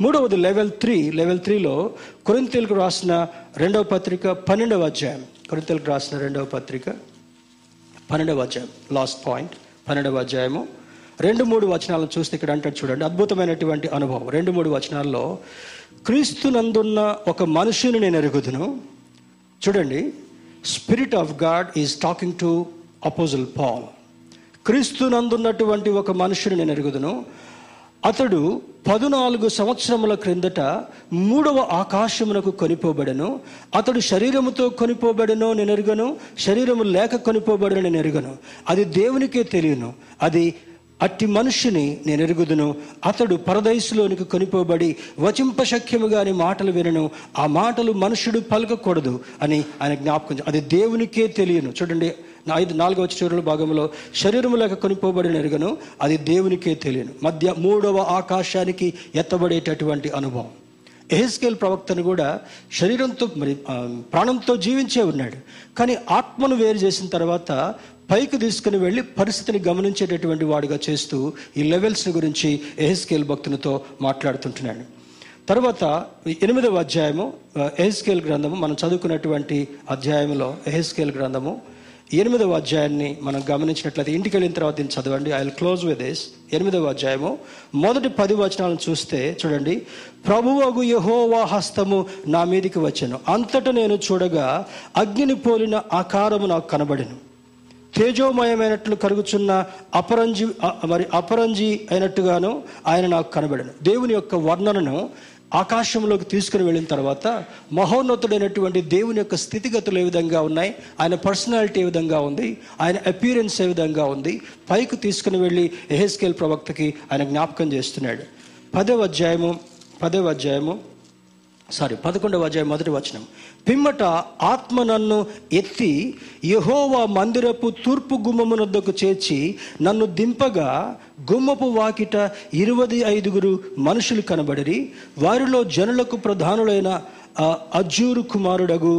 మూడవది లెవెల్ త్రీ. లెవెల్ త్రీలో కొరింతలకు రాసిన రెండవ పత్రిక పన్నెండవ అధ్యాయం. కొరింతలకు రాసిన రెండవ పత్రిక పన్నెండవ అధ్యాయం. లాస్ట్ పాయింట్ పన్నెండవ అధ్యాయము. రెండు మూడు వచనాలను చూస్తే ఇక్కడ అంటాడు చూడండి అద్భుతమైనటువంటి అనుభవం. రెండు మూడు వచనాల్లో క్రీస్తునందున్న ఒక మనుషుని నేను ఎరుగుదును. చూడండి spirit of God is talking to apostle Paul క్రీస్తునందున్నటువంటి ఒక మనుషుని నేను ఎరుగుదును. అతడు పదునాలుగు సంవత్సరముల క్రిందట మూడవ ఆకాశమునకు కొనిపోబడను. అతడు శరీరముతో కొనిపోబడను నేను ఎరుగను శరీరము లేక కొనిపోబడను నేను ఎరుగను. అది దేవునికే తెలియను. అది అట్టి మనుష్యుని నేను ఎరుగుదును. అతడు పరదయసులోనికి కొనిపోబడి వచింపశక్యము గాని మాటలు వినను. ఆ మాటలు మనుషుడు పలకకూడదు అని ఆయన జ్ఞాపకం అది దేవునికే తెలియను. చూడండి నా ఐదు నాలుగవ చివరి భాగంలో శరీరము లేక కొనిపోబడిన ఎరుగను అది దేవునికే తెలియను. మధ్య మూడవ ఆకాశానికి ఎత్తబడేటటువంటి అనుభవం. ఎహెస్కేల్ ప్రవక్తను కూడా శరీరంతో మరి ప్రాణంతో జీవించే ఉన్నాడు. కానీ ఆత్మను వేరు చేసిన తర్వాత పైకి తీసుకుని వెళ్ళి పరిస్థితిని గమనించేటటువంటి వాడుగా చేస్తూ ఈ లెవెల్స్ గురించి ఎహెస్కేల్ భక్తునితో మాట్లాడుతుంటున్నాడు. తర్వాత ఎనిమిదవ అధ్యాయము ఎహెస్కేల్ గ్రంథము మనం చదువుకున్నటువంటి అధ్యాయంలో ఎహెస్కేల్ గ్రంథము ఎనిమిదవ అధ్యాయాన్ని మనం గమనించినట్లయితే ఇంటికి వెళ్ళిన తర్వాత దీన్ని చదవండి. I will close with this ఎనిమిదవ అధ్యాయము మొదటి పది వచనాలను చూస్తే చూడండి. ప్రభువగు యహోవా హస్తము నా మీదికి వచ్చాను. అంతటా నేను చూడగా అగ్నిని పోలిన ఆకారము నాకు కనబడెను. తేజోమయమైనట్లు కరుగుచున్న అపరంజి మరి అపరంజి అయినట్టుగాను ఆయన నాకు కనబడను. దేవుని యొక్క వర్ణనను ఆకాశంలోకి తీసుకుని వెళ్ళిన తర్వాత మహోన్నతుడైనటువంటి దేవుని యొక్క స్థితిగతులు ఏ విధంగా ఉన్నాయి ఆయన పర్సనాలిటీ ఏ విధంగా ఉంది ఆయన అపీరెన్స్ ఏ విధంగా ఉంది పైకి తీసుకుని వెళ్ళి ఎహెస్కేల్ ప్రవక్తకి ఆయన జ్ఞాపకం చేస్తున్నాడు. పదవ అధ్యాయము పదవ అధ్యాయము సారీ పదకొండవ అధ్యాయం మొదటి వచనం. పిమ్మట ఆత్మ నన్ను ఎత్తి యహోవా మందిరపు తూర్పు గుమ్మమునొద్దకు చేర్చి నన్ను దింపగా గుమ్మపు వాకిట ఇరవై ఐదుగురు మనుషులు కనబడిరి. వారిలో జనులకు ప్రధానులైన అజ్జూరు కుమారుడగు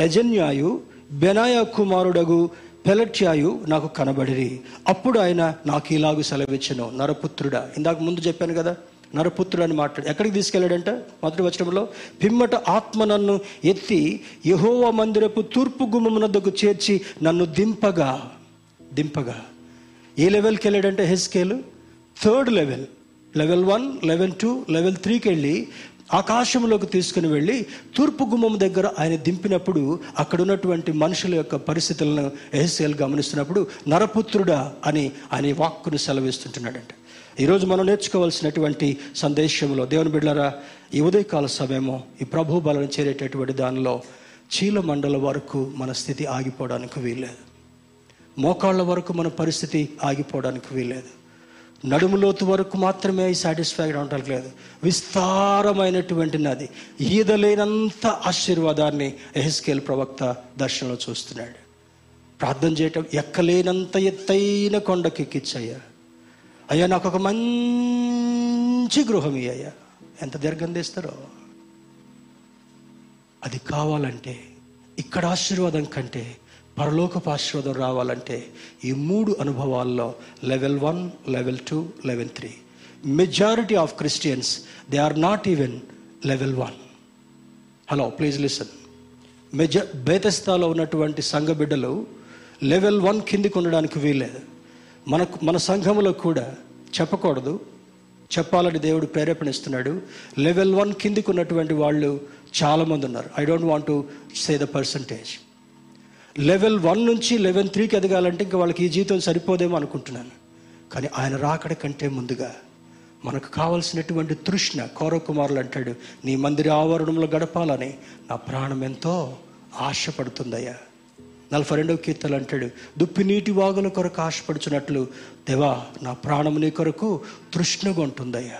యజన్యాయు బెనాయ కుమారుడగు పెలట్యాయు నాకు కనబడిరి. అప్పుడు ఆయన నాకు ఇలాగ సెలవిచ్చను నరపుత్రుడా. ఇందాక ముందు చెప్పాను కదా నరపుత్రుడు అని మాట్లాడు ఎక్కడికి తీసుకెళ్ళాడంట? మొదటి వచనంలో పిమ్మట ఆత్మ నన్ను ఎత్తి యహోవ మందిరపు తూర్పు గుమ్మమునద్దకు చేర్చి నన్ను దింపగా. దింపగా. ఏ లెవెల్కి వెళ్ళాడంటే హెస్కేలు third level. Level one level two level త్రీకి వెళ్ళి ఆకాశంలోకి తీసుకుని వెళ్ళి తూర్పు గుమ్మం దగ్గర ఆయన దింపినప్పుడు అక్కడ ఉన్నటువంటి మనుషుల యొక్క పరిస్థితులను ఎహెస్కేల్ గమనిస్తున్నప్పుడు నరపుత్రుడా అని ఆయన వాక్కును సెలవిస్తుంటున్నాడంట. ఈరోజు మనం నేర్చుకోవాల్సినటువంటి సందేశంలో దేవుని బిడ్డలారా ఈ ఉదయకాల సమయము ఈ ప్రభు బలం చేరేటటువంటి దానిలో చీల మండల వరకు మన స్థితి ఆగిపోవడానికి వీల్లేదు. మోకాళ్ళ వరకు మన పరిస్థితి ఆగిపోవడానికి వీల్లేదు. నడుములోతు వరకు మాత్రమే సాటిస్ఫైడ్ అవటానికి లేదు. విస్తారమైనటువంటి నది ఈదలేనంత ఆశీర్వాదాన్ని ఎహెస్కేల్ ప్రవక్త దర్శనంలో చూస్తున్నాడు. ప్రార్థన చేయటం ఎక్కలేనంత ఎత్తైన కొండకి ఎక్కిచ్చయ్యా అయ్యా నాకు ఒక మంచి గృహం అయ్యా ఎంత దీర్ఘం తీస్తారో. అది కావాలంటే ఇక్కడ ఆశీర్వాదం కంటే పరలోకపు ఆశీర్వాదం రావాలంటే ఈ మూడు అనుభవాల్లో level one level two level three majority of Christians they are not even level one hello please listen మెజ బేతస్తాలో ఉన్నటువంటి సంఘ బిడ్డలు లెవెల్ వన్ కిందికి ఉండడానికి వీల్లేదు. మనకు మన సంఘంలో కూడా చెప్పకూడదు. చెప్పాలని దేవుడు ప్రేరేపణిస్తున్నాడు. లెవెల్ వన్ కిందికి ఉన్నటువంటి వాళ్ళు చాలామంది ఉన్నారు. I don't want to say the percentage level one నుంచి లెవెల్ త్రీకి ఎదగాలంటే ఇంకా వాళ్ళకి ఈ జీవితం సరిపోదేమో అనుకుంటున్నాను. కానీ ఆయన రాకడ కంటే ముందుగా మనకు కావలసినటువంటి తృష్ణ కౌరవకుమారులు అంటాడు నీ మందిర ఆవరణంలో గడపాలని నా ప్రాణం ఎంతో ఆశపడుతుందయ్యా. నలభై రెండవ కీర్తలు అంటాడు దుప్పి నీటి వాగుల కొరకు ఆశపడుచున్నట్లు దేవా నా ప్రాణం నీ కొరకు తృష్ణగా ఉంటుందయ్యా.